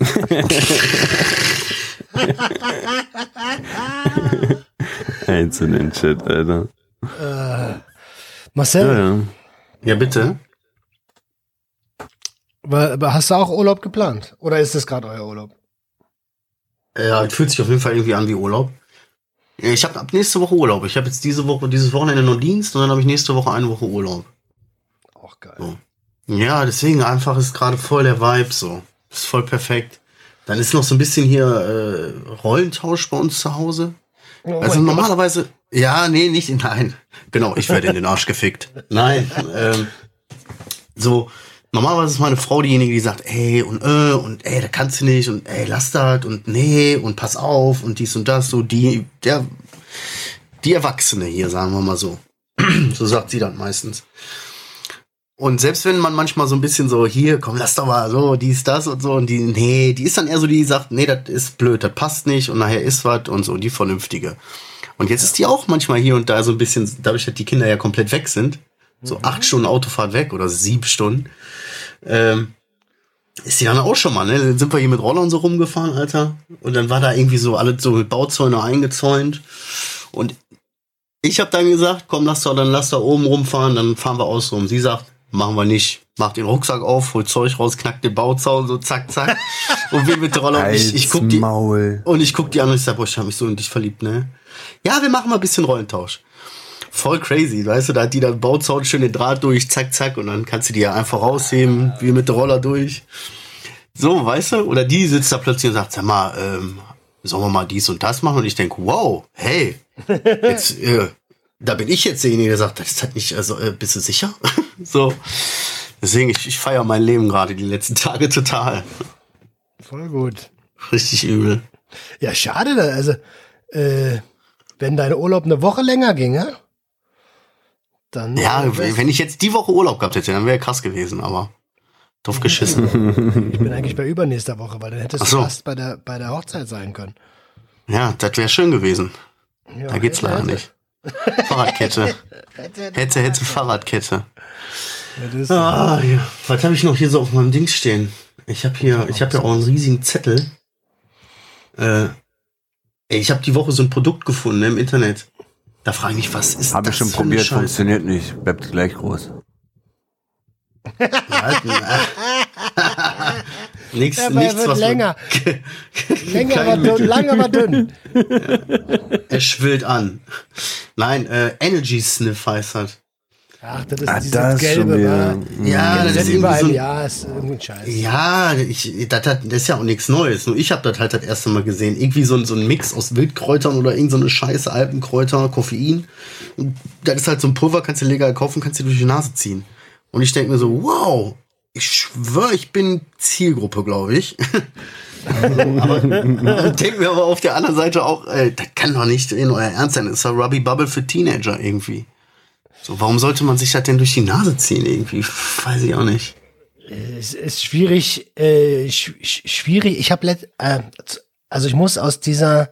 Eins in den Chat, Alter. Marcel, Ja, ja. Ja, bitte. hast du auch Urlaub geplant? Oder ist das gerade euer Urlaub? Ja, es fühlt sich auf jeden Fall irgendwie an wie Urlaub. Ich habe ab nächste Woche Urlaub. Ich habe jetzt diese Woche, dieses Wochenende noch Dienst und dann habe ich nächste Woche eine Woche Urlaub. Auch geil. So. Ja, deswegen einfach ist gerade voll der Vibe so. Ist voll perfekt. Dann ist noch so ein bisschen hier äh, Rollentausch bei uns zu Hause. Oh Also mein Gott. normalerweise, ja, nee, nicht in, nein. Genau, ich werde in den Arsch gefickt. Nein, ähm, so, normalerweise ist meine Frau diejenige, die sagt, ey, und äh, und ey, da kannst du nicht, und ey, lass das, und nee, und pass auf, und dies und das, so, die, der, die Erwachsene hier, sagen wir mal so. so sagt sie dann meistens. Und selbst wenn man manchmal so ein bisschen so, hier, komm, lass doch mal so, dies, das und so, und die, nee, die ist dann eher so, die sagt, nee, das ist blöd, das passt nicht und nachher ist was und so, die vernünftige. Und jetzt ist die auch manchmal hier und da so ein bisschen, dadurch, dass die Kinder ja komplett weg sind, so acht Stunden Autofahrt weg oder sieben Stunden, ähm, ist die dann auch schon mal, ne? Dann sind wir hier mit Rollern so rumgefahren, Alter. Und dann war da irgendwie so alles so mit Bauzäune eingezäunt. Und ich habe dann gesagt, komm, lass doch, dann lass da oben rumfahren, dann fahren wir außen rum. Sie sagt, machen wir nicht. Macht den Rucksack auf, holt Zeug raus, knackt den Bauzaun, so zack, zack. und wir mit der Roller. Und ich, ich guck die, Maul. und ich guck die an und ich sag, boah, ich hab mich so in dich verliebt, ne? Ja, wir machen mal ein bisschen Rollentausch. Voll crazy, weißt du, da hat die dann Bauzaun schön den Draht durch, zack, zack, und dann kannst du die ja einfach rausheben, wie mit der Roller durch. So, weißt du? Oder die sitzt da plötzlich und sagt, sag mal, ähm, sollen wir mal dies und das machen? Und ich denk, wow, hey, jetzt, äh, da bin ich jetzt derjenige, der sagt, das hat nicht, also, äh, bist du sicher? so. Deswegen, ich, ich feiere mein Leben gerade die letzten Tage total. Voll gut. Richtig übel. Ja, schade, also, äh, wenn dein Urlaub eine Woche länger ginge, dann. Ja, wenn ich jetzt die Woche Urlaub gehabt hätte, dann wäre krass gewesen, aber drauf geschissen. Ich bin eigentlich bei übernächster Woche, weil dann hättest so. du fast bei der, bei der Hochzeit sein können. Ja, das wäre schön gewesen. Ja, Da geht's leider nicht. Fahrradkette. Hätte, hätte Fahrradkette. Ja, Ah, ja. Was habe ich noch hier so auf meinem Ding stehen? Ich habe hier, ich habe ja auch einen riesigen Zettel. Äh, ey, ich habe die Woche so ein Produkt gefunden ne, im Internet. Da frage ich mich, was ist Habe das ich schon probiert, funktioniert nicht. Bleibt gleich groß. Ja, nichts, aber er nichts, wird länger. Länger, aber dünn, lang, aber dünn. Er schwillt an. Nein, äh, Energy Sniff heißt das. Ach, das ist Ah, dieses das gelbe, wa? Ja, Das das ist überall, so ein, ja, ist irgendwie ein Scheiß. Ja, ich, das, hat, das ist ja auch nichts Neues. Nur ich habe das halt das erste Mal gesehen. Irgendwie so, ein- so ein Mix aus Wildkräutern oder irgend so eine Scheiße, Alpenkräuter, Koffein. Und das ist halt so ein Pulver, kannst du legal kaufen, kannst du durch die Nase ziehen. Und ich denke mir so, wow, ich schwöre, ich bin Zielgruppe, glaube ich. aber denke mir aber auf der anderen Seite auch, ey, das kann doch nicht in euer Ernst sein. Das ist ja Rubbly Bubble für Teenager irgendwie. So, warum sollte man sich das denn durch die Nase ziehen irgendwie? Weiß ich auch nicht. Es ist schwierig, äh, sch sch- schwierig. Ich habe äh, also ich muss aus dieser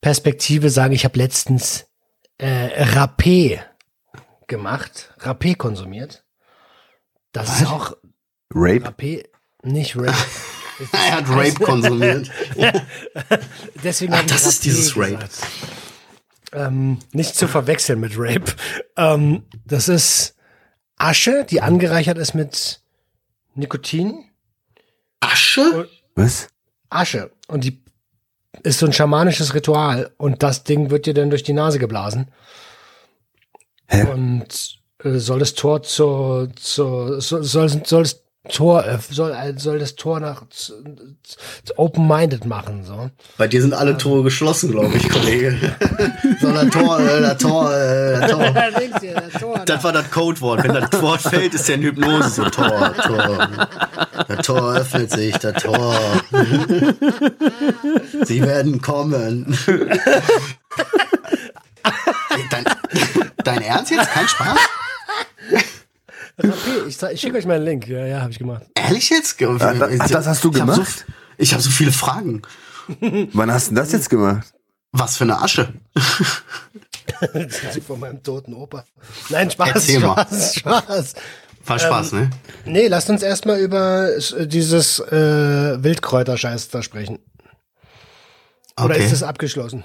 Perspektive sagen, ich habe letztens äh, Rapé gemacht, Rapé konsumiert. Das ist auch Rape? Rapé, nicht Rape. Er hat Rape konsumiert. Deswegen Ach, ich das ist dieses Rape. gesagt. Ähm, nicht zu verwechseln mit Rape. Ähm, das ist Asche, die angereichert ist mit Nikotin. Asche? Was? Asche. Und die ist so ein schamanisches Ritual. Und das Ding wird dir dann durch die Nase geblasen. Hä? Und äh, soll das Tor zur, zur soll, soll, soll das Tor, äh, soll, äh, soll das Tor nach open-minded machen, so. Bei dir sind alle Tore geschlossen, glaube ich, Kollege. so, das Tor, äh, das Tor, äh, das Tor. Das war das Codewort. Wenn das Wort fällt, ist der in Hypnose so Tor, Tor. Das Tor öffnet sich, das Tor. Sie werden kommen. Dein, dein Ernst jetzt? Kein Spaß? Okay, ich, ich schicke euch mal einen Link. Ja, ja, habe ich gemacht. Ehrlich jetzt? Ah, da- ach, das hast du Ich hab gemacht? So, ich habe so viele Fragen. Wann hast du denn das jetzt gemacht? Was für eine Asche? Das ist von meinem toten Opa. Nein, Spaß, Erzähl mal. Spaß, Spaß. War Spaß, ne? Nee, lasst uns erstmal über äh, dieses äh, Wildkräuterscheiß da sprechen. Oder Okay. ist es abgeschlossen?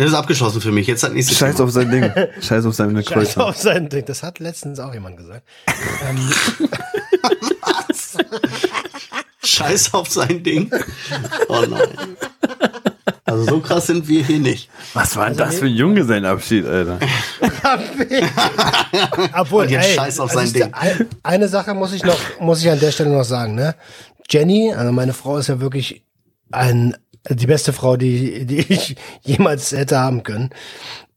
Das ist abgeschlossen für mich. Jetzt das nächste Scheiß Thema. auf sein Ding. Scheiß auf seine Scheiß Kreuze. auf sein Ding. Das hat letztens auch jemand gesagt. ähm, Scheiß auf sein Ding. Oh nein. Also so krass sind wir hier nicht. Was war denn das für ein Junggesellenabschied, Alter? obwohl, Und jetzt ey, scheiß auf also sein Ding. ein- Eine Sache muss ich noch, muss ich an der Stelle noch sagen, ne? Jenny, also meine Frau ist ja wirklich ein, die beste Frau, die, die ich jemals hätte haben können.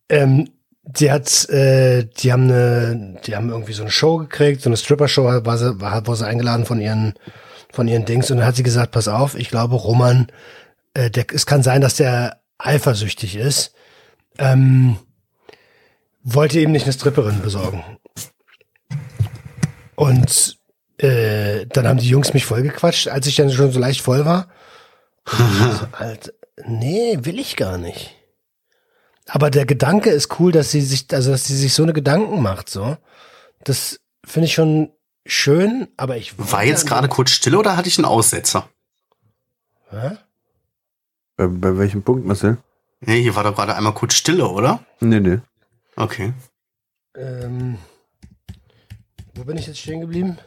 Ähm, die hat, äh, die haben eine, die haben irgendwie so eine Show gekriegt, so eine Stripper-Show, war sie, war, war sie eingeladen von ihren, von ihren Dings und dann hat sie gesagt, pass auf, ich glaube, Roman, äh, der, es kann sein, dass der eifersüchtig ist. Ähm, wollte ihm nicht eine Stripperin besorgen. Und äh, dann haben die Jungs mich vollgequatscht, als ich dann schon so leicht voll war. So, Alter, nee, will ich gar nicht. Aber der Gedanke ist cool, dass sie sich, also dass sie sich so eine Gedanken macht, so. Das finde ich schon schön, aber ich War jetzt gerade kurz Stille oder hatte ich einen Aussetzer? Hä? Bei, bei welchem Punkt, Marcel? Nee, hier war doch gerade einmal kurz Stille, oder? Nee, nee. Okay. Ähm, wo bin ich jetzt stehen geblieben?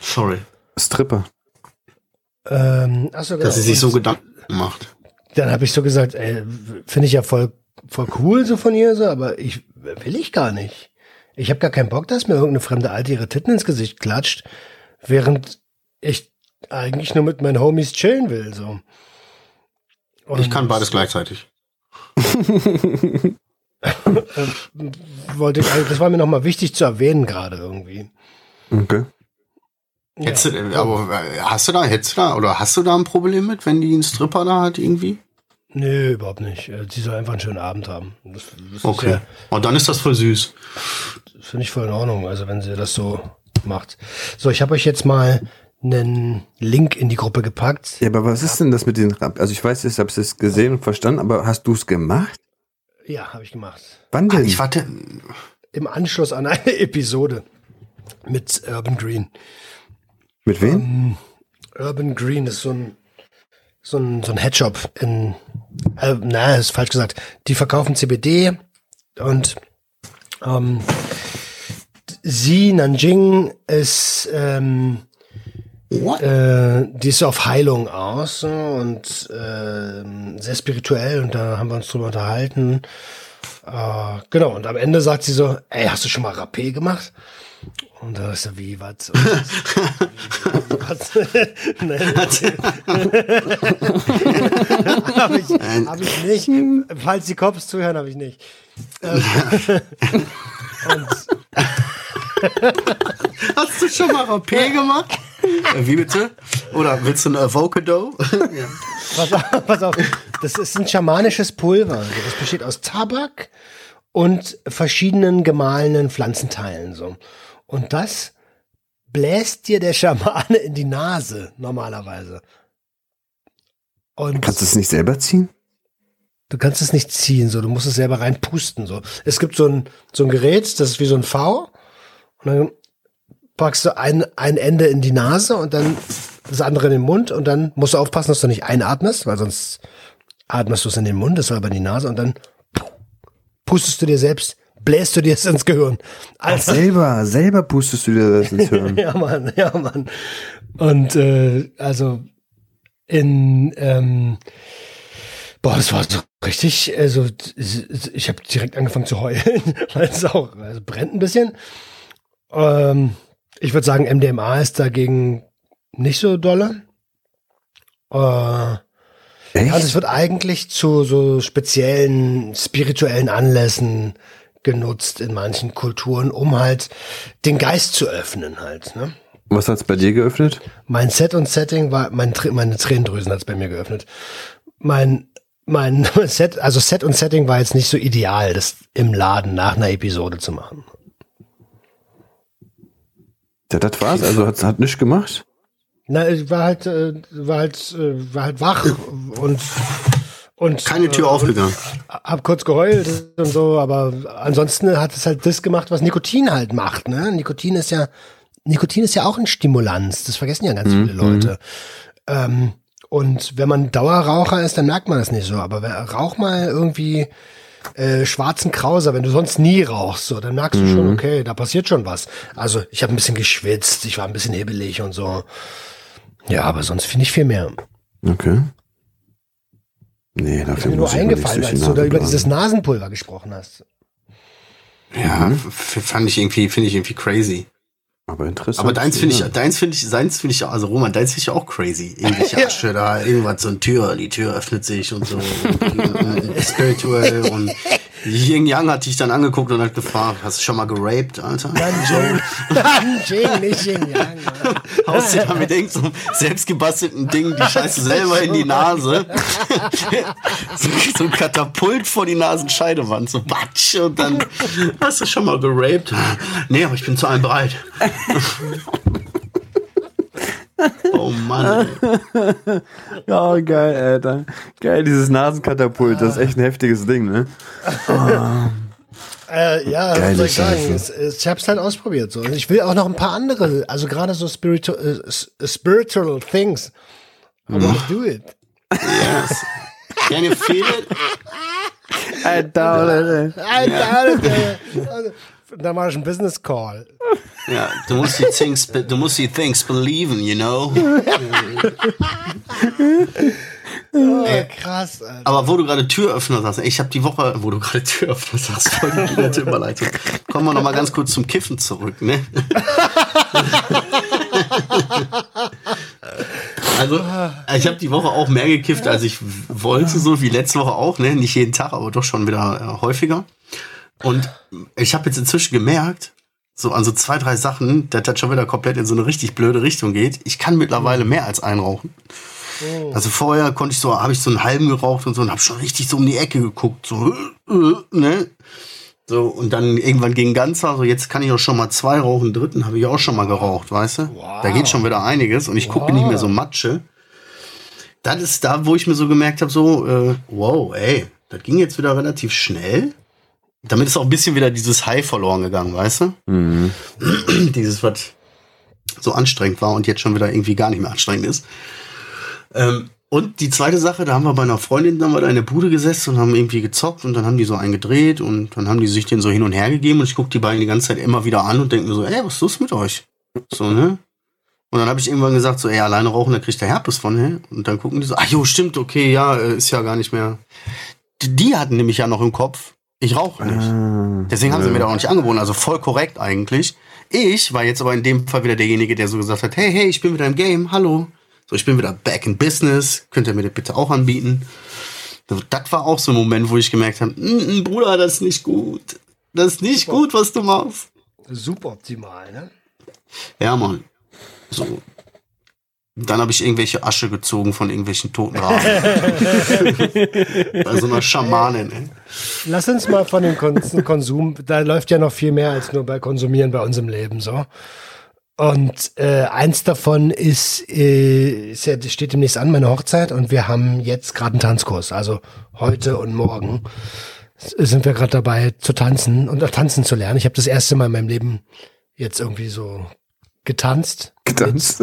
Sorry. Stripper. Ähm, achso, genau. Dass sie sich so Gedanken macht. Dann habe ich so gesagt, ey, finde ich ja voll, voll cool so von ihr, so, aber ich will ich gar nicht. Ich habe gar keinen Bock, dass mir irgendeine fremde Alte ihre Titten ins Gesicht klatscht, während ich eigentlich nur mit meinen Homies chillen will. So. Und Ich kann beides gleichzeitig. wollte ich, also das war mir nochmal wichtig zu erwähnen gerade irgendwie. Okay. Hättest du, aber äh, hast du da, hättest du da, oder hast du da ein Problem mit, wenn die einen Stripper da hat irgendwie? Nö, überhaupt nicht. Äh, Sie soll einfach einen schönen Abend haben. Das, das Okay. ist Und dann ist das voll süß. ja, finde ich voll in Ordnung, also wenn sie das so macht. So, ich habe euch jetzt mal einen Link in die Gruppe gepackt. Ja, aber was ist denn das mit den Rap? Also ich weiß, ich habe es gesehen und verstanden, aber hast du es gemacht? Ja, habe ich gemacht. Wann denn? ich warte. Im Anschluss an eine Episode mit Urban Green. Mit wem? Urban Green ist so ein so ein, so ein Headshop in, äh, na, ist falsch gesagt. Die verkaufen CBD und ähm, sie, Nanjing, ist ähm, What? äh, die ist so auf Heilung aus und ähm, sehr spirituell und da haben wir uns drüber unterhalten. Äh, genau, und am Ende sagt sie so, ey, hast du schon mal Rapé gemacht? Und da ist so, wie, was? Nein, habe ich, hab ich nicht. Falls die Cops zuhören, habe ich nicht. Ähm, Hast du schon mal Rapé gemacht? Äh, Wie bitte? Oder willst du ein Avocado? ja. Pass auf, pass auf. Das ist ein schamanisches Pulver. Das besteht aus Tabak und verschiedenen gemahlenen Pflanzenteilen. So. Und das bläst dir der Schamane in die Nase, normalerweise. Und Kannst du es nicht selber ziehen? du kannst es nicht ziehen, so. Du musst es selber reinpusten, so. Es gibt so ein, so ein Gerät, das ist wie so ein V. Und dann packst du ein, ein Ende in die Nase und dann das andere in den Mund und dann musst du aufpassen, dass du nicht einatmest, weil sonst atmest du es in den Mund, das soll aber in die Nase und dann pustest du dir selbst, bläst du dir es ins Gehirn. Also, Selber, selber pustest du dir das ins Hirn. ja, Mann, ja, Mann. Und äh, also in ähm, boah, das war so richtig, also ich habe direkt angefangen zu heulen, weil es auch also brennt ein bisschen. Ähm, ich würde sagen, MDMA ist dagegen nicht so dolle. Äh, Echt? das wird eigentlich zu so speziellen spirituellen Anlässen genutzt in manchen Kulturen, um halt den Geist zu öffnen halt. Ne? Was hat's bei dir geöffnet? Mein Set und Setting war, mein, meine Tränendrüsen hat's bei mir geöffnet. Mein, mein Set, also Set und Setting war jetzt nicht so ideal, das im Laden nach einer Episode zu machen. Ja, das war's. Also hat, hat nichts gemacht. Na, ich war halt, äh, war halt, äh, war halt wach und und Keine Tür äh, aufgegangen. hab kurz geheult und so, aber ansonsten hat es halt das gemacht, was Nikotin halt macht. Ne? Nikotin ist ja, Nikotin ist ja auch ein Stimulanz. Das vergessen ja ganz viele Leute. Ähm, und wenn man Dauerraucher ist, dann merkt man das nicht so. Aber wer, rauch mal irgendwie äh, schwarzen Krauser, wenn du sonst nie rauchst, so, dann merkst du schon, okay, da passiert schon was. Also ich habe ein bisschen geschwitzt, ich war ein bisschen hibbelig und so. Ja, aber sonst finde ich viel mehr. Okay. Nee, Ist dafür mir nur ich mir nicht eingefallen, als du da über dieses Nasenpulver gesprochen hast. Ja, fand ich irgendwie, finde ich irgendwie crazy. Aber interessant. Aber deins finde ich, Ja. deins finde ich, seins finde ich, also Roman, deins finde ich auch crazy. Irgendwelche Asche da, irgendwas, so eine Tür, die Tür öffnet sich und so. und, und spirituell und Ying Yang hat dich dann angeguckt und hat gefragt, hast du schon mal geraped, Alter? Nanjing. Nanjing, nicht Yin Yang. Haust dir da mit irgendeinem selbstgebastelten Ding die Scheiße selber in die Nase. so, so ein Katapult vor die Nasenscheidewand, so batsch und dann hast du schon mal geraped? Nee, aber ich bin zu allem bereit. oh Mann. Ey. Ja, geil, Alter. Geil, dieses Nasenkatapult, das ist echt ein heftiges Ding, ne? Äh, ja, Geile was soll ich sagen? Es, ich hab's halt ausprobiert. So. Und ich will auch noch ein paar andere, also gerade so spiritual, äh, s- spiritual things. I wanna do it. Yes. Can you feel it? I doubt it. Alter, da mache ich einen Business Call. Ja, du musst die things, du musst die things believe, you know. Oh, krass, Alter. Aber wo du gerade Türöffner sagst, ich habe die Woche, wo du gerade Türöffner sagst, voll die gute Überleitung. Kommen wir noch mal ganz kurz zum Kiffen zurück, ne? Also, ich habe die Woche auch mehr gekifft, als ich wollte, so wie letzte Woche auch, ne? Nicht jeden Tag, aber doch schon wieder äh, häufiger. Und ich habe jetzt inzwischen gemerkt, so an so zwei, drei Sachen, dass das schon wieder komplett in so eine richtig blöde Richtung geht. Ich kann mittlerweile mehr als einrauchen. Also vorher konnte ich so, habe ich so einen halben geraucht und so und habe schon richtig so um die Ecke geguckt, so, äh, äh, ne? So, und dann irgendwann ging ganzer, so jetzt kann ich auch schon mal zwei rauchen, dritten habe ich auch schon mal geraucht, weißt du? Da geht schon wieder einiges und ich gucke nicht mehr so Matsche. Das ist da, wo ich mir so gemerkt habe, so, äh, wow, ey, das ging jetzt wieder relativ schnell. Damit ist auch ein bisschen wieder dieses High verloren gegangen, weißt du? Mhm. dieses, was so anstrengend war und jetzt schon wieder irgendwie gar nicht mehr anstrengend ist. Ähm, und die zweite Sache, da haben wir bei einer Freundin dann mal in der Bude gesessen und haben irgendwie gezockt und dann haben die so einen gedreht und dann haben die sich den so hin und her gegeben und ich gucke die beiden die ganze Zeit immer wieder an und denke mir so, ey, was ist los mit euch? So, ne? Und dann habe ich irgendwann gesagt, so, ey, alleine rauchen, da kriegt der Herpes von, ne? Und dann gucken die so, ach jo, stimmt, okay, ja, äh, ist ja gar nicht mehr. Die, die hatten nämlich ja noch im Kopf, ich rauche nicht. Ah. Deswegen haben sie mir da auch nicht angeboten, also voll korrekt eigentlich. Ich war jetzt aber in dem Fall wieder derjenige, der so gesagt hat, hey, hey, ich bin wieder im Game, hallo. So, ich bin wieder back in business, könnt ihr mir das bitte auch anbieten? Das war auch so ein Moment, wo ich gemerkt habe, "Mm, mm, Bruder, das ist nicht gut. Das ist nicht gut, was du machst. Super optimal, ne? Ja, Mann. So. Dann habe ich irgendwelche Asche gezogen von irgendwelchen toten Raben. Bei so einer Schamanin, ey. Lass uns mal von dem Kon Konsum, da läuft ja noch viel mehr als nur bei Konsumieren bei uns im Leben so. Und äh, eins davon ist, äh, ist ja, steht demnächst an, meine Hochzeit, und wir haben jetzt gerade einen Tanzkurs. Also heute und morgen sind wir gerade dabei zu tanzen und auch tanzen zu lernen. Ich habe das erste Mal in meinem Leben jetzt irgendwie so getanzt. Getanzt.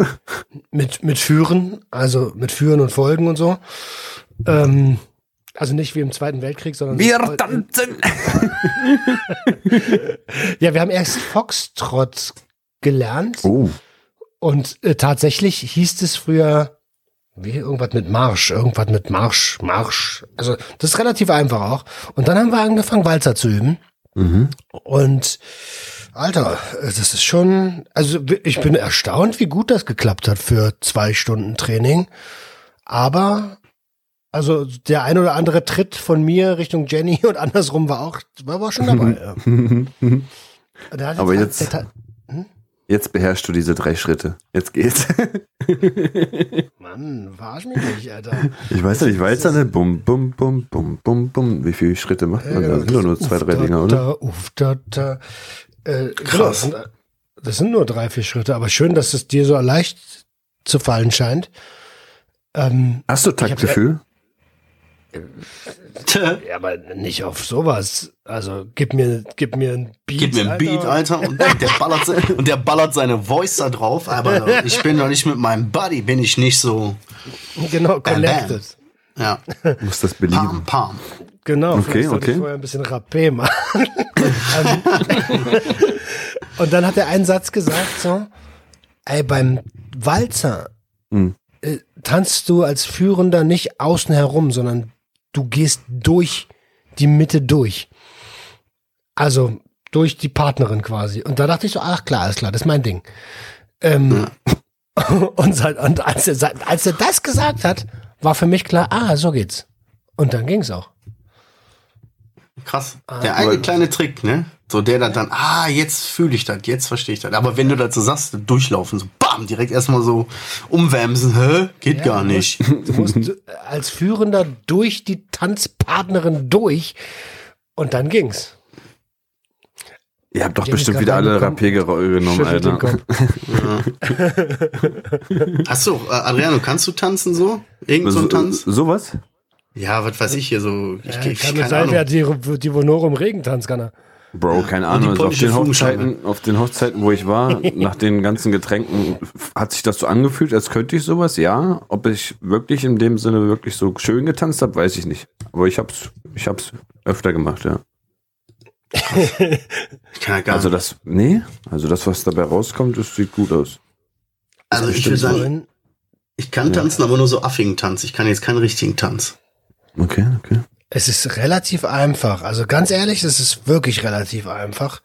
mit, mit Führen, also mit Führen und Folgen und so. Ähm, also nicht wie im Zweiten Weltkrieg, sondern. Wir tanzen. Ja, wir haben erst Foxtrot gelernt Oh. und äh, tatsächlich hieß es früher wie irgendwas mit Marsch, irgendwas mit Marsch, Marsch. Also das ist relativ einfach auch. Und dann haben wir angefangen, Walzer zu üben. Mhm. Und Alter, äh, das ist schon, also ich bin erstaunt, wie gut das geklappt hat für zwei Stunden Training. Aber, also der ein oder andere Tritt von mir Richtung Jenny und andersrum war auch, war, war schon dabei. ja. Hat Aber jetzt- der- Jetzt beherrschst du diese drei Schritte. Jetzt geht's. Mann, verarsch mich nicht, Alter. Ich weiß nicht, ich weiß ja nicht. Bum, bum, bum, bum, bum, bum. Wie viele Schritte macht man da? Das sind doch nur zwei, drei Dinger, da, oder? Da, uff, da, da. Äh, Genau, Krass. das, sind, das sind nur drei, vier Schritte, aber schön, dass es dir so leicht zu fallen scheint. Ähm, Hast du Taktgefühl? ja, aber nicht auf sowas. Also gib mir, gib mir ein Beat. Gib mir einen Beat, Alter, und der ballert, und der ballert seine Voice da drauf, aber ich bin doch nicht mit meinem Buddy, bin ich nicht so, Genau, bam. connected. ja, Muss das pam, belieben. pam. Genau, Okay, vielleicht sollte ich okay. vorher ein bisschen Rapé machen. Und dann hat er einen Satz gesagt, so, ey, beim Walzer Hm. äh, tanzt du als Führender nicht außen herum, sondern du gehst durch die Mitte durch. Also durch die Partnerin quasi. Und da dachte ich so, ach klar, alles klar, das ist mein Ding. Ähm, und, seit- und als, er, als er das gesagt hat, war für mich klar, ah, so geht's. Und dann ging's auch. Krass. Der eine kleine Trick, ne? So der dann, dann ah, jetzt fühle ich das, jetzt verstehe ich das. Aber wenn du dazu sagst, durchlaufen, so bam, direkt erstmal so umwämsen, hä? Geht Ja, gar du nicht. Musst, du musst als Führender durch die Tanzpartnerin durch und dann ging's. Ihr habt doch bestimmt wieder alle. Rapé genommen, Alter. Hast du, äh, Adriano, kannst du tanzen so? Irgend so ein Tanz? Sowas? Ja, was weiß ich hier so. Ich, Ja, ich, kann keine sein, Ahnung. wer die, die wohl nur im Regentanz kann er. Bro, keine Ahnung. Also auf, den Hochzeiten, auf den Hochzeiten, wo ich war, nach den ganzen Getränken, hat sich das so angefühlt, als könnte ich sowas, ja. Ob ich wirklich in dem Sinne wirklich so schön getanzt habe, weiß ich nicht. Aber ich hab's, ich hab's öfter gemacht, ja. also das, nee, also das, was dabei rauskommt, das sieht gut aus. Also ich würde sagen, ich kann tanzen, ja. aber nur so affigen Tanz. Ich kann jetzt keinen richtigen Tanz. Okay, okay. Es ist relativ einfach. Also ganz ehrlich, es ist wirklich relativ einfach.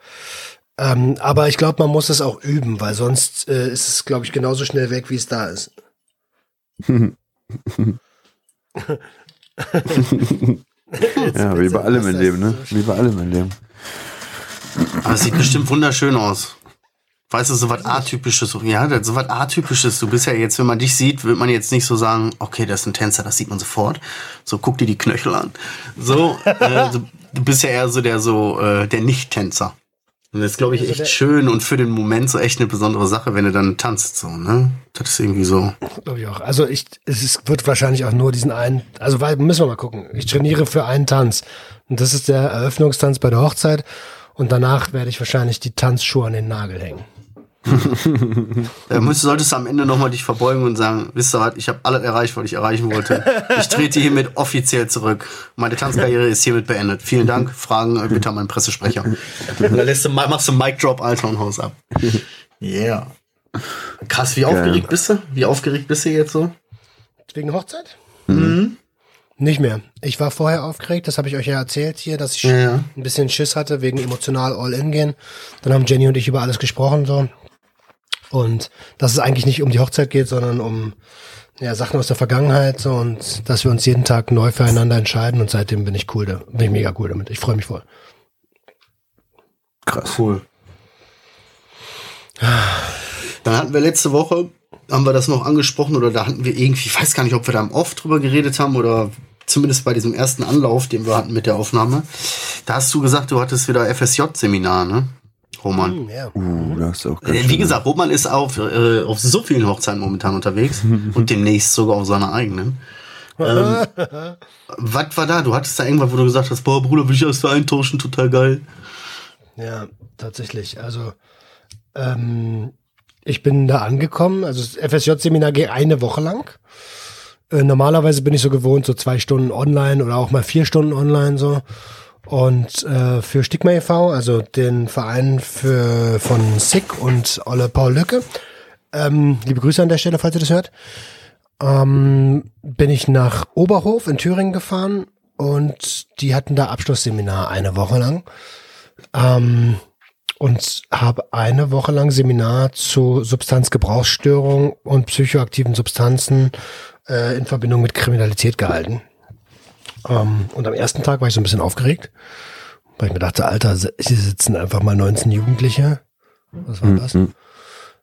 Ähm, aber ich glaube, man muss es auch üben, weil sonst äh, ist es, glaube ich, genauso schnell weg, wie es da ist. ja, wie bei allem im Leben, ne? Wie bei allem im Leben. Aber es sieht bestimmt wunderschön aus. Weißt du, so was Atypisches, ja, so was Atypisches. Du bist ja jetzt, wenn man dich sieht, wird man jetzt nicht so sagen, okay, das ist ein Tänzer, das sieht man sofort. So, guck dir die Knöchel an. So, äh, du, du, bist ja eher so der, so, äh, der Nicht-Tänzer. Und das ist, glaube ich, also echt schön und für den Moment so echt eine besondere Sache, wenn du dann tanzt, so, ne? Das ist irgendwie so. Glaube ich auch. Also ich, es ist, wird wahrscheinlich auch nur diesen einen, also weil, müssen wir mal gucken. Ich trainiere für einen Tanz. Und das ist der Eröffnungstanz bei der Hochzeit. Und danach werde ich wahrscheinlich die Tanzschuhe an den Nagel hängen da müsst, solltest du am Ende nochmal dich verbeugen und sagen, wisst ihr was, ich habe alles erreicht, was ich erreichen wollte. Ich trete hiermit offiziell zurück. Meine Tanzkarriere ist hiermit beendet. Vielen Dank. Fragen äh, bitte an meinen Pressesprecher. Und dann lässt du, machst du Mic Drop Alter und Haus ab. Yeah. Krass, wie aufgeregt ja. bist du? Wie aufgeregt bist du jetzt so? Wegen Hochzeit? Mhm. Nicht mehr. Ich war vorher aufgeregt, das habe ich euch ja erzählt hier, dass ich ja, ja. ein bisschen Schiss hatte wegen emotional All-In gehen. Dann haben Jenny und ich über alles gesprochen so. Und dass es eigentlich nicht um die Hochzeit geht, sondern um ja, Sachen aus der Vergangenheit so und dass wir uns jeden Tag neu füreinander entscheiden und seitdem bin ich cool, da bin ich mega cool damit. Ich freue mich voll. Krass. Cool. Dann hatten wir letzte Woche, haben wir das noch angesprochen oder da hatten wir irgendwie, ich weiß gar nicht, ob wir da oft drüber geredet haben oder zumindest bei diesem ersten Anlauf, den wir hatten mit der Aufnahme. Da hast du gesagt, du hattest wieder FSJ-Seminar, ne? Roman. Hm, ja. Uh, das ist auch ganz äh, Wie gesagt, Roman ist auf, äh, auf so vielen Hochzeiten momentan unterwegs und demnächst sogar auf seiner eigenen. ähm, was war da? Du hattest da irgendwann, wo du gesagt hast, boah, Bruder, will ich erst eintauschen, total geil. Ja, tatsächlich. Also, ähm, ich bin da angekommen. Also, das FSJ-Seminar geht eine Woche lang. Äh, normalerweise bin ich so gewohnt, so zwei Stunden online oder auch mal vier Stunden online so. Und äh, für Stigma e.V., also den Verein für, von SICK und Olle Paul Lücke, ähm, liebe Grüße an der Stelle, falls ihr das hört, ähm, bin ich nach Oberhof in Thüringen gefahren und die hatten da Abschlussseminar eine Woche lang. Ähm, und habe eine Woche lang Seminar zu Substanzgebrauchsstörung und psychoaktiven Substanzen äh, in Verbindung mit Kriminalität gehalten. Ähm, und am ersten Tag war ich so ein bisschen aufgeregt, weil ich mir dachte, Alter, hier sitzen einfach mal 19 Jugendliche. Was war das? Mhm.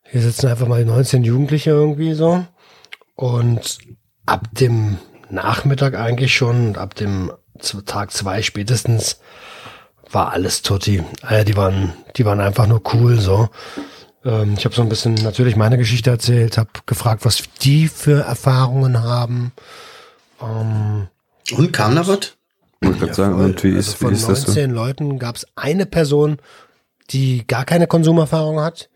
Hier sitzen einfach mal 19 Jugendliche irgendwie so. Und ab dem Nachmittag eigentlich schon, ab dem Tag zwei spätestens, war alles Tutti. Äh, die waren, die waren einfach nur cool so. Ähm, ich habe so ein bisschen natürlich meine Geschichte erzählt, habe gefragt, was die für Erfahrungen haben. Ähm, und kam da was? Ich wollte gerade sagen, und wie also ist, von wie ist 19 so? Leuten gab es eine Person, die gar keine Konsumerfahrung hat.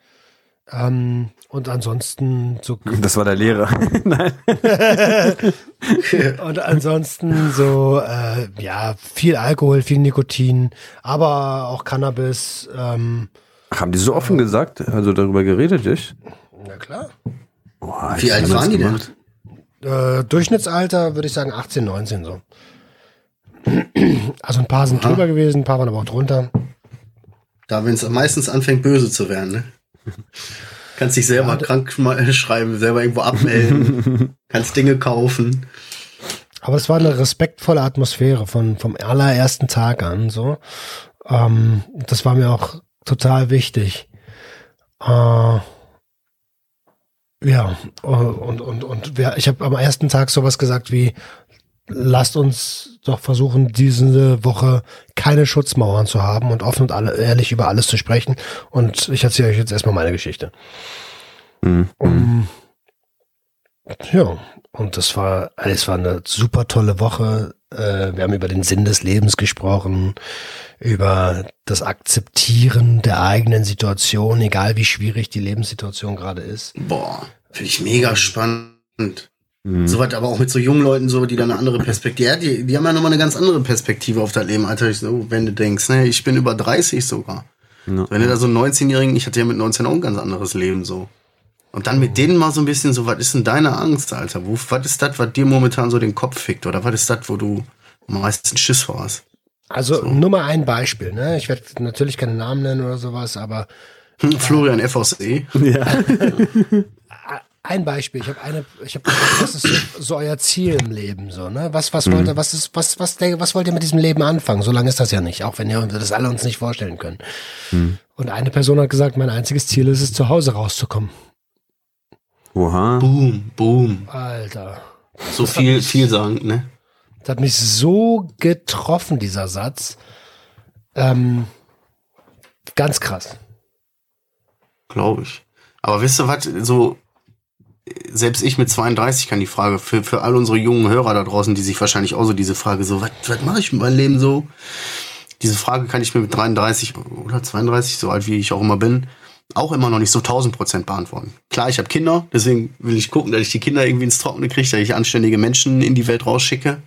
Ähm, und ansonsten so. Das war der Lehrer. Nein. und ansonsten so, äh, ja, viel Alkohol, viel Nikotin, aber auch Cannabis. Ähm, haben die so offen äh, gesagt, also darüber geredet, ich? Na klar. Boah, Wie alt waren die denn? Äh, Durchschnittsalter würde ich sagen 18, 19 so. Also ein paar sind Aha. drüber gewesen, ein paar waren aber auch drunter. Da, wenn es meistens anfängt, böse zu werden, ne? Kannst dich selber ja, krank schreiben, selber irgendwo abmelden, kannst Dinge kaufen. Aber es war eine respektvolle Atmosphäre von, vom allerersten Tag an, so. Ähm, das war mir auch total wichtig. Äh, ja, und, und, und wer, ich habe am ersten Tag sowas gesagt wie, lasst uns doch versuchen, diese Woche keine Schutzmauern zu haben und offen und alle, ehrlich über alles zu sprechen. Und ich erzähle euch jetzt erstmal meine Geschichte. Mhm. Um, ja, und das war, es war eine super tolle Woche. Äh, wir haben über den Sinn des Lebens gesprochen, über das Akzeptieren der eigenen Situation, egal wie schwierig die Lebenssituation gerade ist. Boah, finde ich mega spannend. Mhm. So was aber auch mit so jungen Leuten, so, die da eine andere Perspektive, ja, die, die haben ja nochmal eine ganz andere Perspektive auf das Leben, Alter. So, wenn du denkst, ne, ich bin über 30 sogar. Ja. Wenn du da so einen 19-Jährigen, ich hatte ja mit 19 auch ein ganz anderes Leben, so. Und dann mit denen mal so ein bisschen so, was ist denn deine Angst, Alter? Wo, was ist das, was dir momentan so den Kopf fickt? Oder was ist das, wo du am meisten Schiss vor hast? Also so. nur mal ein Beispiel, ne? Ich werde natürlich keine Namen nennen oder sowas, aber. Hm, Florian FOC. Ja. ein Beispiel. Ich habe eine, ich habe was ist so, so, euer Ziel im Leben, so, ne? Was, was wollt ihr, was ist, was, was, was wollt ihr mit diesem Leben anfangen? So lange ist das ja nicht, auch wenn wir das alle uns nicht vorstellen können. Mhm. Und eine Person hat gesagt, mein einziges Ziel ist es, zu Hause rauszukommen. Oha. Boom, boom. Alter. So viel, viel sagen, ne? Das hat mich so getroffen, dieser Satz. Ähm, ganz krass. Glaube ich. Aber wisst ihr was, so, selbst ich mit 32 kann die Frage, für, für all unsere jungen Hörer da draußen, die sich wahrscheinlich auch so diese Frage so, was, mache ich mit meinem Leben so? Diese Frage kann ich mir mit 33 oder 32, so alt wie ich auch immer bin, auch immer noch nicht so 1000 Prozent beantworten. Klar, ich habe Kinder, deswegen will ich gucken, dass ich die Kinder irgendwie ins Trockene kriege, dass ich anständige Menschen in die Welt rausschicke.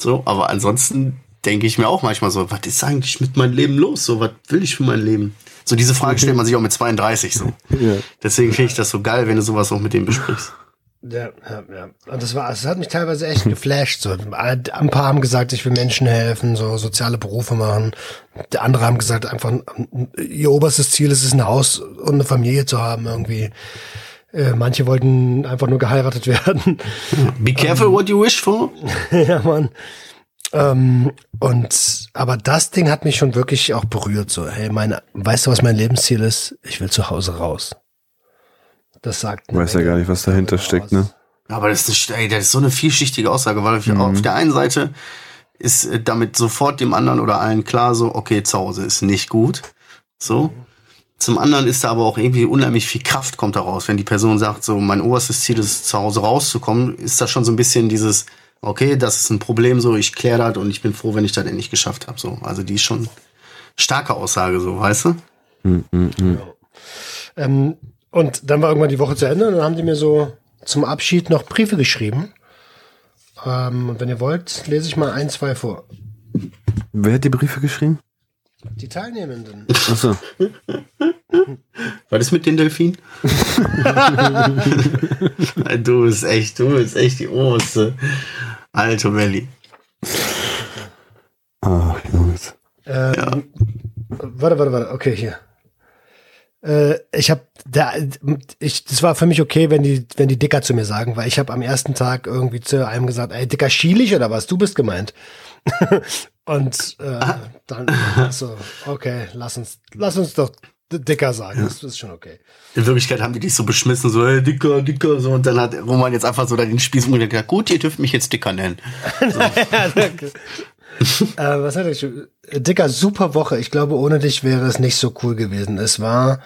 So, aber ansonsten denke ich mir auch manchmal so, was ist eigentlich mit meinem Leben los? So, was will ich für mein Leben? So, diese Frage stellt man sich auch mit 32 so. Ja. Deswegen finde ich das so geil, wenn du sowas auch mit dem besprichst. Ja, ja, ja. Und das war, es hat mich teilweise echt geflasht. So, ein paar haben gesagt, ich will Menschen helfen, so soziale Berufe machen. Die andere haben gesagt, einfach ihr oberstes Ziel ist es, ein Haus und eine Familie zu haben irgendwie. Äh, manche wollten einfach nur geheiratet werden. Be careful what you wish for. ja, Mann. Ähm, und aber das Ding hat mich schon wirklich auch berührt. So, hey, meine, weißt du, was mein Lebensziel ist? Ich will zu Hause raus. Das sagt. Weiß ja gar nicht, was dahinter steckt, ne? Aber das ist, ey, das ist so eine vielschichtige Aussage, weil mhm. auf der einen Seite ist äh, damit sofort dem anderen oder allen klar, so, okay, zu Hause ist nicht gut. So. Mhm. Zum anderen ist da aber auch irgendwie unheimlich viel Kraft kommt daraus. Wenn die Person sagt, so, mein oberstes Ziel ist, zu Hause rauszukommen, ist das schon so ein bisschen dieses, okay, das ist ein Problem, so, ich kläre das und ich bin froh, wenn ich das endlich geschafft habe. So. Also die ist schon starke Aussage, so, weißt du? Mhm. Ja. Ähm, und dann war irgendwann die Woche zu Ende und dann haben die mir so zum Abschied noch Briefe geschrieben. Ähm, und wenn ihr wollt, lese ich mal ein, zwei vor. Wer hat die Briefe geschrieben? Die Teilnehmenden. Achso. Was ist mit den Delfinen? du bist echt, du bist echt die oberste. Alter Melli. Ach, Jungs. Ähm, ja. Warte, warte, warte. Okay, hier. Äh, ich habe da ich das war für mich okay, wenn die wenn die Dicker zu mir sagen, weil ich habe am ersten Tag irgendwie zu einem gesagt, ey Dicker schielig oder was? Du bist gemeint. Und äh, dann so okay, lass uns lass uns doch Dicker sagen, das ist schon okay. In Wirklichkeit haben die dich so beschmissen, so, hey, Dicker, Dicker, so, und dann hat Roman jetzt einfach so da den Spieß gesagt, gut, ihr dürft mich jetzt Dicker nennen. So. ja, danke. äh, was hatte ich? Dicker, super Woche. Ich glaube, ohne dich wäre es nicht so cool gewesen. Es war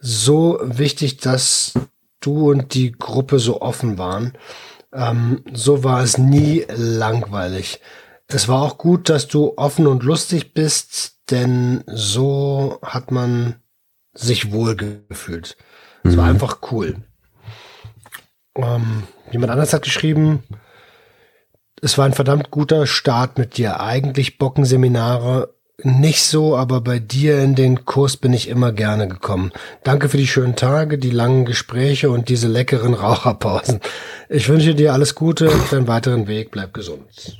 so wichtig, dass du und die Gruppe so offen waren. Ähm, so war es nie langweilig. Es war auch gut, dass du offen und lustig bist, denn so hat man sich wohl gefühlt. Es mhm. war einfach cool. Ähm, jemand anders hat geschrieben, es war ein verdammt guter Start mit dir. Eigentlich Bockenseminare nicht so, aber bei dir in den Kurs bin ich immer gerne gekommen. Danke für die schönen Tage, die langen Gespräche und diese leckeren Raucherpausen. Ich wünsche dir alles Gute für den weiteren Weg. Bleib gesund.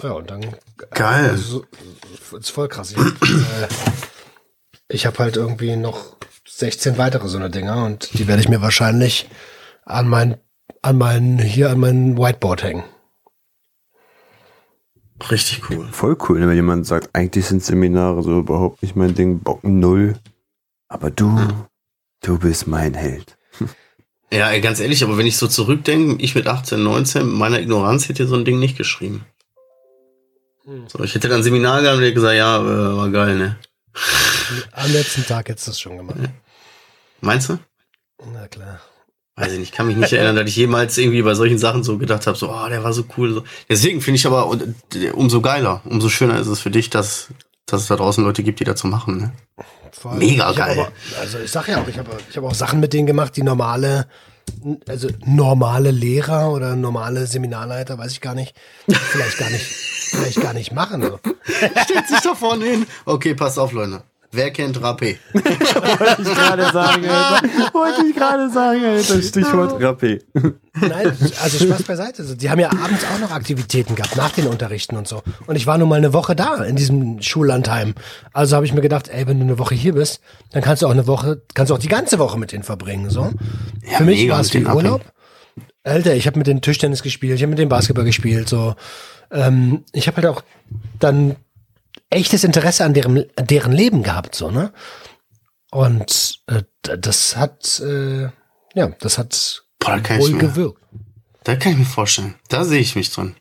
Ja, und dann. Geil. Also, ist voll krass. Ich, äh, ich habe halt irgendwie noch 16 weitere so eine Dinger und die werde ich mir wahrscheinlich an mein, an mein, hier an mein Whiteboard hängen. Richtig cool. Voll cool, wenn jemand sagt, eigentlich sind Seminare so überhaupt nicht mein Ding, Bocken null. Aber du, hm. du bist mein Held. Ja, ganz ehrlich, aber wenn ich so zurückdenke, ich mit 18, 19, mit meiner Ignoranz hätte so ein Ding nicht geschrieben. Hm. So, ich hätte dann Seminar gehabt und hätte gesagt, ja, äh, war geil, ne? Am letzten Tag hättest du das schon gemacht. Meinst du? Na klar. Weiß ich nicht, kann mich nicht erinnern, dass ich jemals irgendwie bei solchen Sachen so gedacht habe, so, oh, der war so cool. Deswegen finde ich aber äh, umso geiler, umso schöner ist es für dich, dass, dass es da draußen Leute gibt, die dazu machen. Ne? Allem, Mega geil. Aber, also ich sag ja auch, ich habe ich hab auch Sachen mit denen gemacht, die normale, also normale Lehrer oder normale Seminarleiter, weiß ich gar nicht, vielleicht gar nicht, vielleicht gar nicht machen. So. Stellt sich da vorne hin. Okay, passt auf, Leute. Wer kennt Rapé? Wollte ich gerade sagen, Alter. Wollte ich gerade sagen, Alter. Stichwort Rappé. Nein, also Spaß beiseite. Also, Die haben ja abends auch noch Aktivitäten gehabt, nach den Unterrichten und so. Und ich war nun mal eine Woche da in diesem Schullandheim. Also habe ich mir gedacht, ey, wenn du eine Woche hier bist, dann kannst du auch eine Woche, kannst du auch die ganze Woche mit denen verbringen. So. Ja, Für mich war es wie Urlaub. Alter, ich habe mit den Tischtennis gespielt, ich habe mit dem Basketball gespielt. So, ähm, ich habe halt auch dann echtes Interesse an deren, deren Leben gehabt, so ne. Und äh, das hat, äh, ja, das hat Boah, da wohl mir, gewirkt. da kann ich mir vorstellen. Da sehe ich mich drin.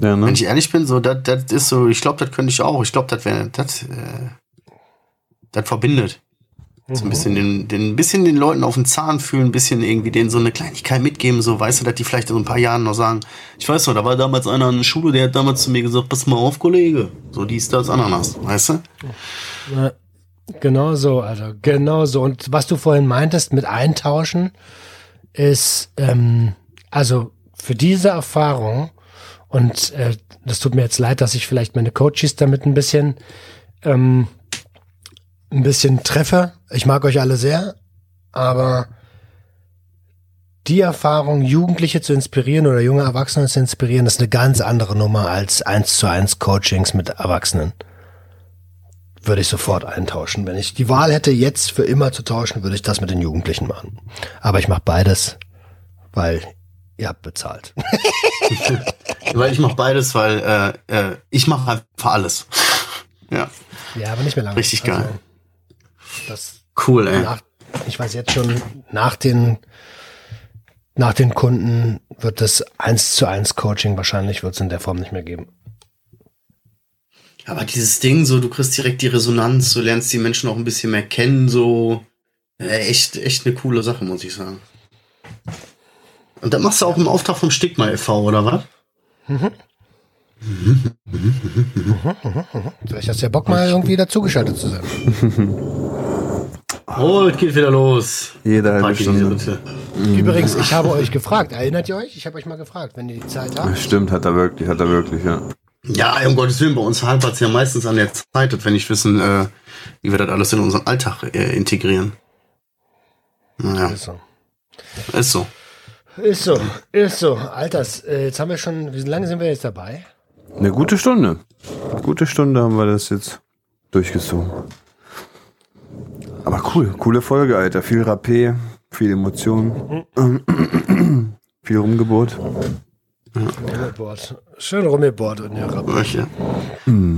Ja, Wenn ne? ich ehrlich bin, so, das, das ist so, ich glaube, das könnte ich auch. Ich glaube, das wäre, das, äh, das verbindet. So ein bisschen den, den, bisschen den Leuten auf den Zahn fühlen, ein bisschen irgendwie denen so eine Kleinigkeit mitgeben, so, weißt du, dass die vielleicht in so ein paar Jahren noch sagen, ich weiß noch, da war damals einer an der Schule, der hat damals zu mir gesagt, pass mal auf, Kollege. So, dies, das, Ananas, weißt du? Ja, genau so, also genau so. Und was du vorhin meintest mit Eintauschen, ist, ähm, also für diese Erfahrung, und äh, das tut mir jetzt leid, dass ich vielleicht meine Coaches damit ein bisschen, ähm, ein bisschen treffe. Ich mag euch alle sehr, aber die Erfahrung, Jugendliche zu inspirieren oder junge Erwachsene zu inspirieren, ist eine ganz andere Nummer als eins zu eins Coachings mit Erwachsenen würde ich sofort eintauschen. Wenn ich die Wahl hätte, jetzt für immer zu tauschen, würde ich das mit den Jugendlichen machen. Aber ich mache beides, weil ihr habt bezahlt. Weil ich mache beides, weil äh, äh, ich mache einfach alles. ja, Ja, aber nicht mehr lange. Richtig geil. Das cool, ey. nach, ich weiß jetzt schon, nach den, nach den Kunden wird das eins zu eins Coaching wahrscheinlich wird es in der Form nicht mehr geben. Aber dieses Ding, so, du kriegst direkt die Resonanz, du lernst die Menschen auch ein bisschen mehr kennen, so, äh, echt, echt eine coole Sache, muss ich sagen. Und das machst du auch im Auftrag vom Stigma e.V., oder was? Vielleicht hast du ja Bock mal irgendwie dazugeschaltet zu sein. Oh, es geht wieder los. Jede halbe Park in diese Stunde. Ritte. Übrigens, ich habe euch gefragt. Erinnert ihr euch? Ich habe euch mal gefragt, wenn ihr die Zeit habt. Stimmt, hat er wirklich, hat er wirklich, ja. Ja, um Gottes Willen, bei uns hapert es ja meistens an der Zeit, dass wir nicht wissen, äh, wie wir das alles in unseren Alltag äh, integrieren. Naja, Ist so. ist so. Ist so, ist so. Alters, äh, jetzt haben wir schon, wie lange sind wir jetzt dabei? Eine gute Stunde. Eine gute Stunde haben wir das jetzt durchgezogen. Aber cool, coole Folge, Alter. Viel Rapé, viel Emotionen, viel Rumgeburt. Rummelboard. Schön Rummelboard und ja, Rapp. Welche?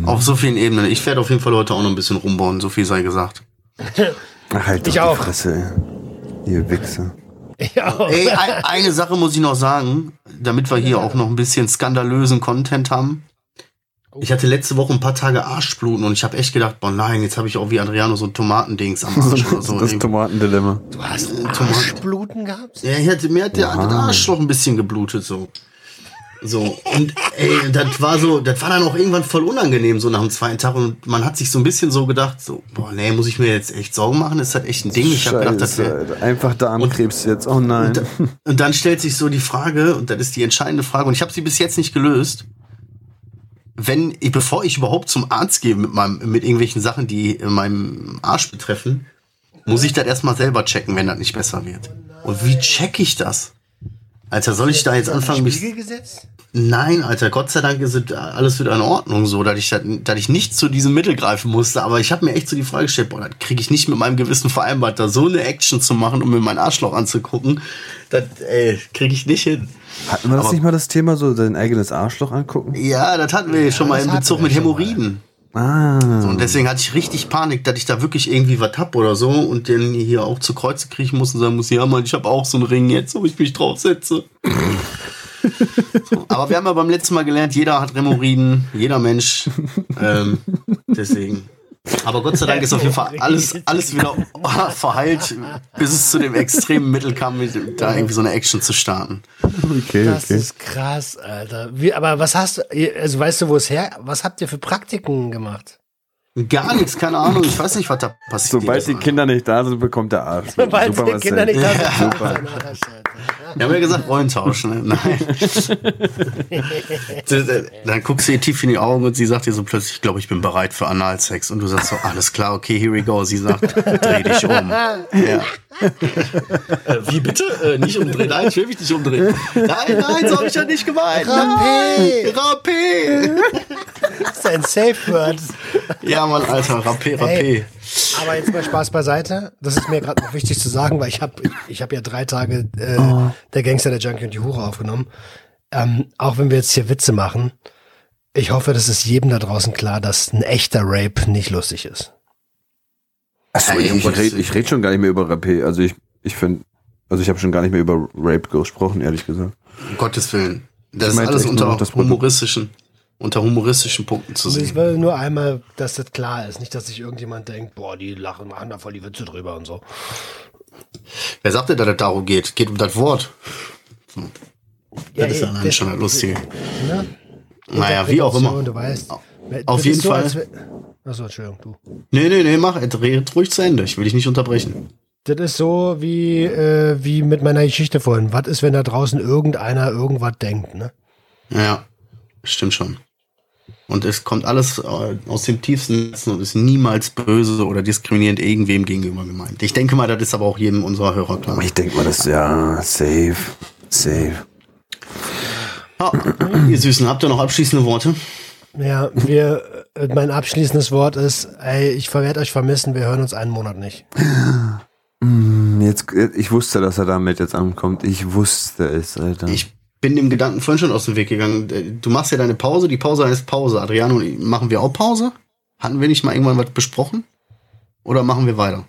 Auf so vielen Ebenen. Ich werde auf jeden Fall heute auch noch ein bisschen rumbauen, so viel sei gesagt. Ach, halt Ich auch. die Fresse, ey. Ihr Wichser. Ja, Ey, ein, eine Sache muss ich noch sagen, damit wir hier auch noch ein bisschen skandalösen Content haben. Ich hatte letzte Woche ein paar Tage Arschbluten und ich habe echt gedacht, boah nein, jetzt habe ich auch wie Adriano so ein Tomatendings am Arsch oder so. das Tomatendilemma. du hast Tomaten. Arschbluten gehabt? Ja, ich hatte, mir hat der, der Arschloch ein bisschen geblutet so. So, und ey, das war so, das war dann auch irgendwann voll unangenehm, so nach dem zweiten Tag. Und man hat sich so ein bisschen so gedacht, so, boah, nee, muss ich mir jetzt echt Sorgen machen? Ist das echt ein Ding? Ich habe gedacht, das. Alter. Einfach Darmkrebs jetzt. Oh nein. Und, und dann stellt sich so die Frage, und das ist die entscheidende Frage, und ich habe sie bis jetzt nicht gelöst. Wenn, bevor ich überhaupt zum Arzt gehe mit meinem, mit irgendwelchen Sachen, die meinem Arsch betreffen, muss ich das erstmal selber checken, wenn das nicht besser wird. Und wie check ich das? Alter, soll ich da jetzt anfangen, mich. Nein, Alter, Gott sei Dank ist es alles wieder in Ordnung, so, dass ich, dass ich nicht zu diesem Mittel greifen musste. Aber ich habe mir echt so die Frage gestellt, boah, das kriege ich nicht mit meinem Gewissen vereinbart, da so eine Action zu machen, um mir mein Arschloch anzugucken. Das, ey, kriege ich nicht hin. Hatten wir das aber- nicht mal das Thema, so dein eigenes Arschloch angucken? Ja, das hatten wir schon mal in Bezug mit. Hämorrhoiden. Ah. Und deswegen hatte ich richtig Panik, dass ich da wirklich irgendwie was hab oder so und den hier auch zu Kreuze kriechen muss und sagen muss, ja Mann, ich habe auch so einen Ring jetzt, wo ich mich draufsetze. so, aber wir haben ja beim letzten Mal gelernt, jeder hat Hämorrhoiden, jeder Mensch. Ähm, deswegen. Aber Gott sei Dank ist auf jeden Fall alles, alles wieder verheilt, bis es zu dem extremen Mittel kam, mit, da irgendwie so eine Action zu starten. Okay, Das okay. ist krass, Alter. Wie, aber was hast du, also weißt du, wo es her, was habt ihr für Praktiken gemacht? Gar nichts, keine Ahnung, ich weiß nicht, was da passiert. Sobald die Kinder nicht da sind, bekommt der Arsch. Super, die Kinder nicht da sind. Super. Wir haben ja gesagt, Rollen tauschen. Ne? Nein. Dann guckst du ihr tief in die Augen und sie sagt dir so plötzlich, ich glaube, ich bin bereit für Analsex. Und du sagst so, alles klar, okay, here we go. Sie sagt, dreh dich um. Ja. äh, wie bitte? Äh, nicht umdrehen? Nein, ich will mich nicht umdrehen. Nein, nein, so habe ich ja nicht gemeint. Rapé. Rapé. Das ist ein Safe Word. Ja, Mann, Alter, Rapé, Rapé. Ey. Aber jetzt mal Spaß beiseite. Das ist mir gerade noch wichtig zu sagen, weil ich habe ich, ich hab ja drei Tage äh, der Gangster, der Junkie und die Hure aufgenommen. Ähm, auch wenn wir jetzt hier Witze machen, ich hoffe, das ist jedem da draußen klar, dass ein echter Rape nicht lustig ist. Achso, ich, ich rede ich red schon gar nicht mehr über Rapé. Also ich, ich finde, also ich habe schon gar nicht mehr über Rape gesprochen, ehrlich gesagt. Um Gottes Willen. Das Ich ist alles unter humoristischen, unter humoristischen Punkten zu Ich sehen. will nur einmal, dass das klar ist. Nicht, dass sich irgendjemand denkt, boah, die lachen, machen da voll die Witze drüber und so. Wer sagt denn, dass es darum geht? Geht um das Wort. Ja, Das ist ey, dann schon das Lustige. Ne? Naja, wie auch immer. Du weißt. Auf jeden so, Fall. Achso, Entschuldigung, du. Nee, nee, nee, mach, dreh ruhig zu Ende. Ich will dich nicht unterbrechen. Das ist so wie, äh, wie mit meiner Geschichte vorhin. Was ist, wenn da draußen irgendeiner irgendwas denkt, ne? Ja, stimmt schon. Und es kommt alles äh, aus dem tiefsten Herzen und ist niemals böse oder diskriminierend irgendwem gegenüber gemeint. Ich denke mal, das ist aber auch jedem unserer Hörer klar. Ich denke mal, das ist ja safe. Safe. Ja, ihr Süßen, habt ihr noch abschließende Worte? Ja, wir, äh, mein abschließendes Wort ist, ey, ich werde euch vermissen, wir hören uns einen Monat nicht. Jetzt, ich wusste, dass er damit jetzt ankommt. Ich wusste es, Alter. Ich bin dem Gedanken vorhin schon aus dem Weg gegangen. Du machst ja deine Pause, die Pause heißt Pause. Adriano und ich, machen wir auch Pause? Hatten wir nicht mal irgendwann was besprochen? Oder machen wir weiter?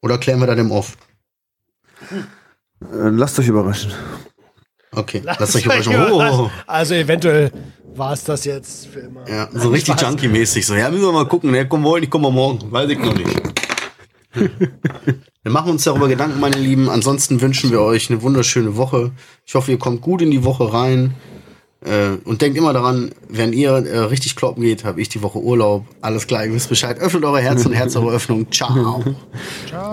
Oder klären wir das im Off? Äh, Lasst euch überraschen. Okay, lasst euch überraschen. Oh, Also eventuell war es das jetzt für immer. ja, so richtig Junkie-mäßig. So, ja, müssen wir mal gucken. Ne, kommen wir heute, nicht, kommen wir morgen. Weiß ich noch nicht. Wir machen uns darüber Gedanken, meine Lieben. Ansonsten wünschen wir euch eine wunderschöne Woche. Ich hoffe, ihr kommt gut in die Woche rein. Äh, und denkt immer daran, wenn ihr äh, richtig kloppen geht, habe ich die Woche Urlaub. Alles klar, ihr wisst Bescheid. Öffnet eure Herzen und Herz eure Öffnung. Ciao. Ciao.